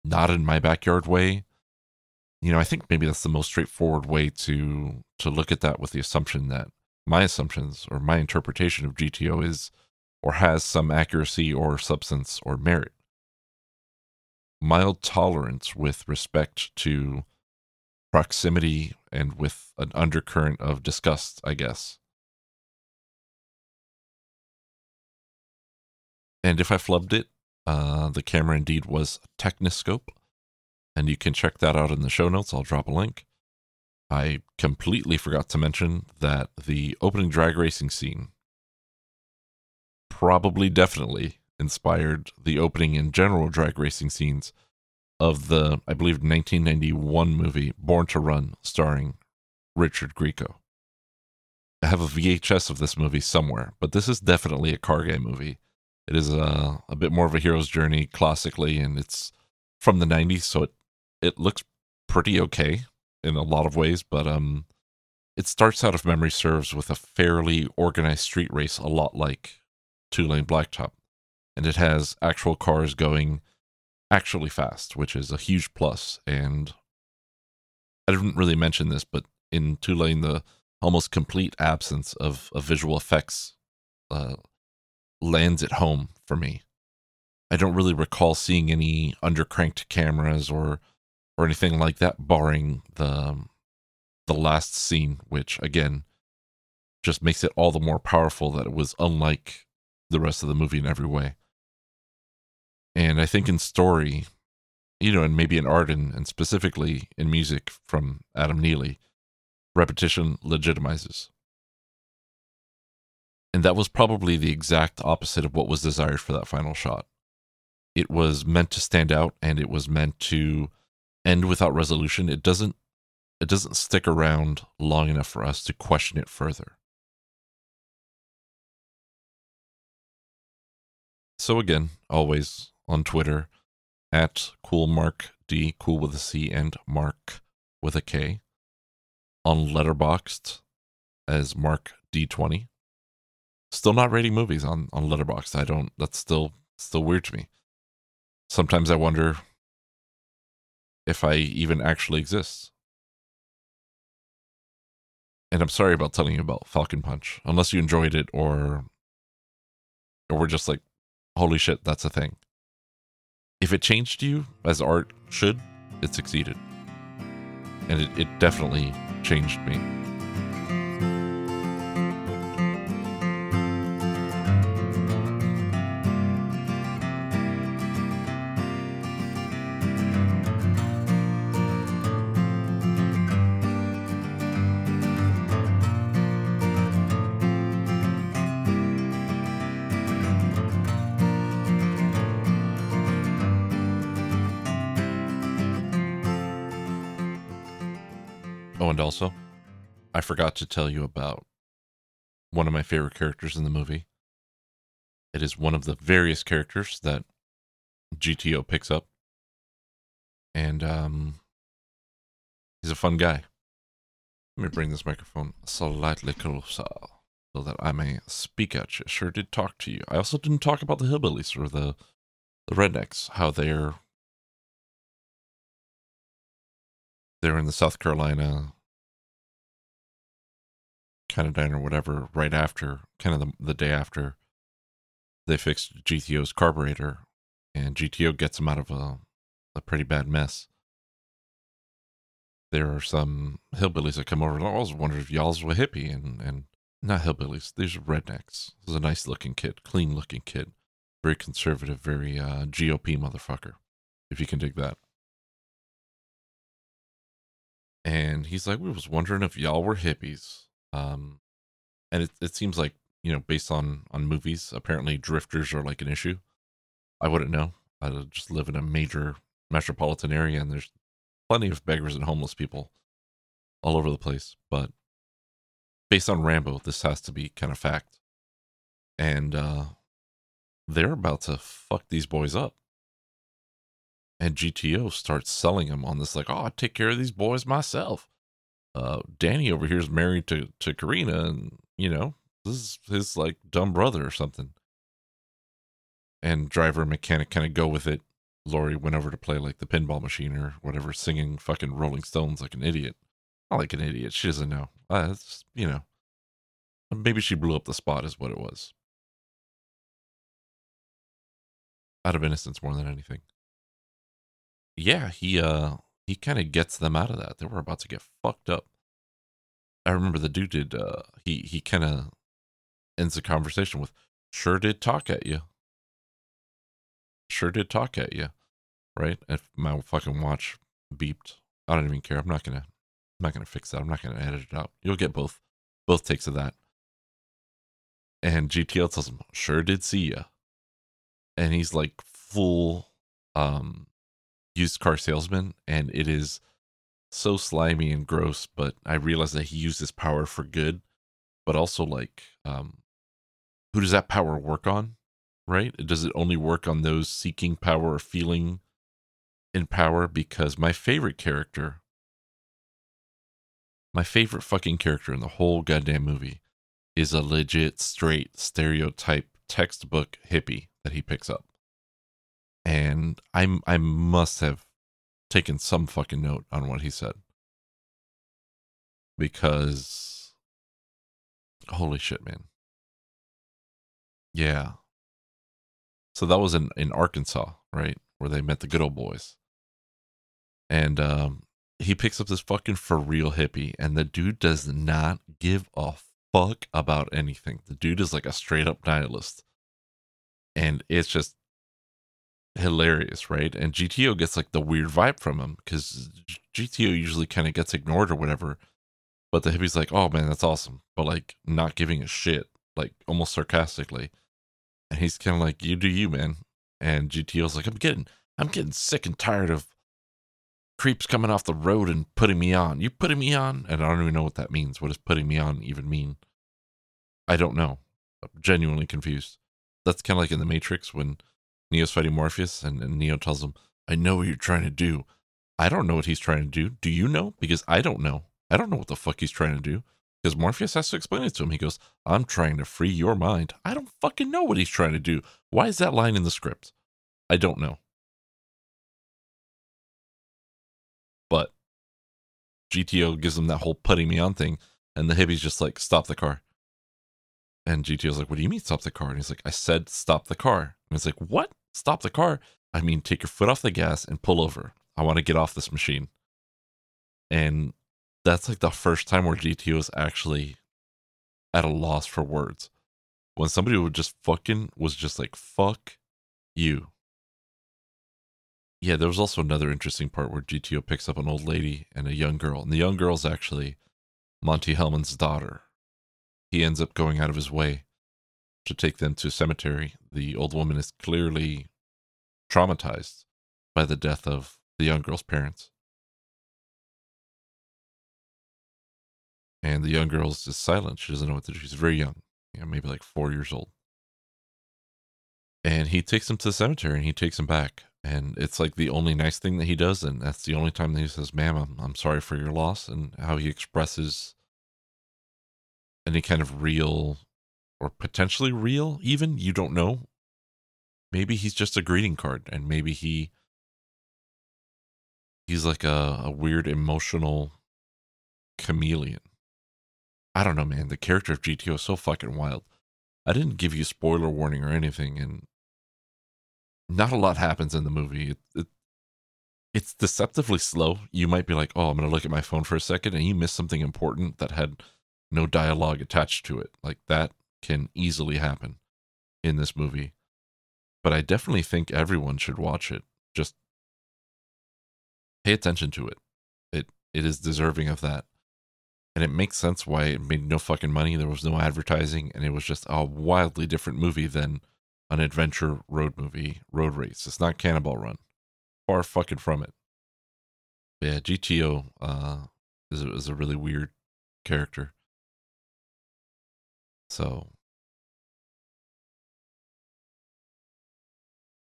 not in my backyard way? You know, I think maybe that's the most straightforward way to to look at that with the assumption that my assumptions or my interpretation of GTO is or has some accuracy or substance or merit. Mild tolerance with respect to proximity and with an undercurrent of disgust, I guess. And if I flubbed it, uh, the camera indeed was a Techniscope, and you can check that out in the show notes. I'll drop a link. I completely forgot to mention that the opening drag racing scene probably definitely inspired the opening and general drag racing scenes of the, I believe, 1991 movie Born to Run, starring Richard Grieco. I have a VHS of this movie somewhere, but this is definitely a car game movie. It is a, a bit more of a hero's journey classically, and it's from the 90s, so it, it looks pretty okay in a lot of ways, but um, it starts out, if memory serves, with a fairly organized street race, a lot like two lane blacktop. And it has actual cars going actually fast, which is a huge plus. And I didn't really mention this, but in two lane, the almost complete absence of, of visual effects uh, lands at home for me. I don't really recall seeing any undercranked cameras or or anything like that, barring the the last scene, which again just makes it all the more powerful that it was unlike the rest of the movie in every way. And I think in story, you know, and maybe in art and, and specifically in music from Adam Neely, repetition legitimizes. And that was probably the exact opposite of what was desired for that final shot. It was meant to stand out and it was meant to end without resolution. It doesn't it doesn't stick around long enough for us to question it further. So again, always on Twitter at cool mark d cool with a c and mark with a k. On Letterboxd as Mark D20. Still not rating movies on on Letterboxd. I don't. That's still still weird to me. Sometimes I wonder if I even actually exist. And I'm sorry about telling you about Falcon Punch, unless you enjoyed it or or we're just like holy shit, that's a thing. If it changed you, as art should, it succeeded. And it, it definitely changed me. To tell you about one of my favorite characters in the movie. It is one of the various characters that GTO picks up. And um, he's a fun guy. Let me bring this microphone slightly closer so that I may speak at you. Sure did talk to you. I also didn't talk about the hillbillies or the the rednecks, how they're they're in the South Carolina kind of diner, or whatever, right after, kind of the, the day after they fixed GTO's carburetor, and GTO gets him out of a, a pretty bad mess. There are some hillbillies that come over, and I always wondered if y'all's were hippie, and, and not hillbillies, these are rednecks. This is a nice looking kid, clean looking kid, very conservative, very uh, GOP motherfucker, if you can dig that. And he's like, we was wondering if y'all were hippies. Um, and it it seems like you know based on on movies, apparently drifters are like an issue. I wouldn't know. I just live in a major metropolitan area, and there's plenty of beggars and homeless people all over the place. But based on Rambo, this has to be kind of fact. and uh, they're about to fuck these boys up. And GTO starts selling them on this, like, oh, I take care of these boys myself. Uh, Danny over here is married to to Karina, and you know this is his like dumb brother or something. And driver and mechanic kind of go with it. Laurie went over to play like the pinball machine or whatever, singing fucking Rolling Stones like an idiot. Not like an idiot. She doesn't know. Uh, you know, maybe she blew up the spot, is what it was. Out of innocence more than anything. Yeah, he uh he kind of gets them out of that. They were about to get fucked up. I remember the dude did uh he he kind of ends the conversation with sure did talk at you. Sure did talk at you. Right? If my fucking watch beeped, I don't even care. I'm not gonna I'm not gonna fix that. I'm not gonna edit it out. You'll get both both takes of that. And GTO tells him, sure did see ya. And he's like full um used car salesman and it is so slimy and gross, but I realize that he used his power for good, but also like um who does that power work on? Right? Does it only work on those seeking power or feeling in power? Because my favorite character my favorite fucking character in the whole goddamn movie is a legit, straight, stereotype textbook hippie that he picks up. And I'm I must have taken some fucking note on what he said. Because holy shit, man. Yeah. So that was in, in Arkansas, right? Where they met the good old boys. And um he picks up this fucking for real hippie, and the dude does not give a fuck about anything. The dude is like a straight up nihilist. And it's just hilarious, right? And GTO gets like the weird vibe from him because GTO usually kind of gets ignored or whatever. But the hippie's like, oh man, that's awesome. But like not giving a shit, like almost sarcastically. And he's kind of like, you do you, man. And GTO's like, I'm getting, I'm getting sick and tired of creeps coming off the road and putting me on. You putting me on? And I don't even know what that means. What does putting me on even mean? I don't know. I'm genuinely confused. That's kind of like in The Matrix when Neo's fighting Morpheus and, and Neo tells him, I know what you're trying to do. I don't know what he's trying to do. Do you know? Because I don't know. I don't know what the fuck he's trying to do. Because Morpheus has to explain it to him. He goes, I'm trying to free your mind. I don't fucking know what he's trying to do. Why is that line in the script? I don't know. But GTO gives him that whole putting me on thing, and the hippie's just like, stop the car. And GTO's like, what do you mean stop the car? And he's like, I said stop the car. And it's like, what? Stop the car? I mean, take your foot off the gas and pull over. I want to get off this machine. And that's like the first time where GTO is actually at a loss for words. When somebody would just fucking was just like, fuck you. Yeah, there was also another interesting part where GTO picks up an old lady and a young girl. And the young girl's actually Monte Hellman's daughter. He ends up going out of his way to take them to a cemetery. The old woman is clearly traumatized by the death of the young girl's parents. And the young girl's just silent. She doesn't know what to do. She's very young, you know, maybe like four years old. And he takes him to the cemetery and he takes him back and it's like the only nice thing that he does and that's the only time that he says ma'am i'm, I'm sorry for your loss and how he expresses any kind of real or potentially real even you don't know maybe he's just a greeting card and maybe he he's like a, a weird emotional chameleon i don't know man the character of gto is so fucking wild i didn't give you spoiler warning or anything and not a lot happens in the movie. It, it, it's deceptively slow. You might be like, "Oh, I'm going to look at my phone for a second, and you miss something important that had no dialogue attached to it. Like that can easily happen in this movie. But I definitely think everyone should watch it. Just pay attention to it. It it is deserving of that. And it makes sense why it made no fucking money. There was no advertising, and it was just a wildly different movie than an adventure road movie, road race. It's not Cannonball Run. Far fucking from it. But yeah, GTO uh, is, is a really weird character. So,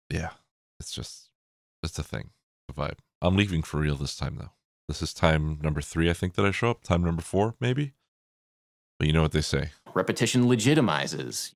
yeah, it's just it's a thing, a vibe. I'm leaving for real this time though. This is time number three, I think, that I show up. Time number four, maybe. But you know what they say: repetition legitimizes.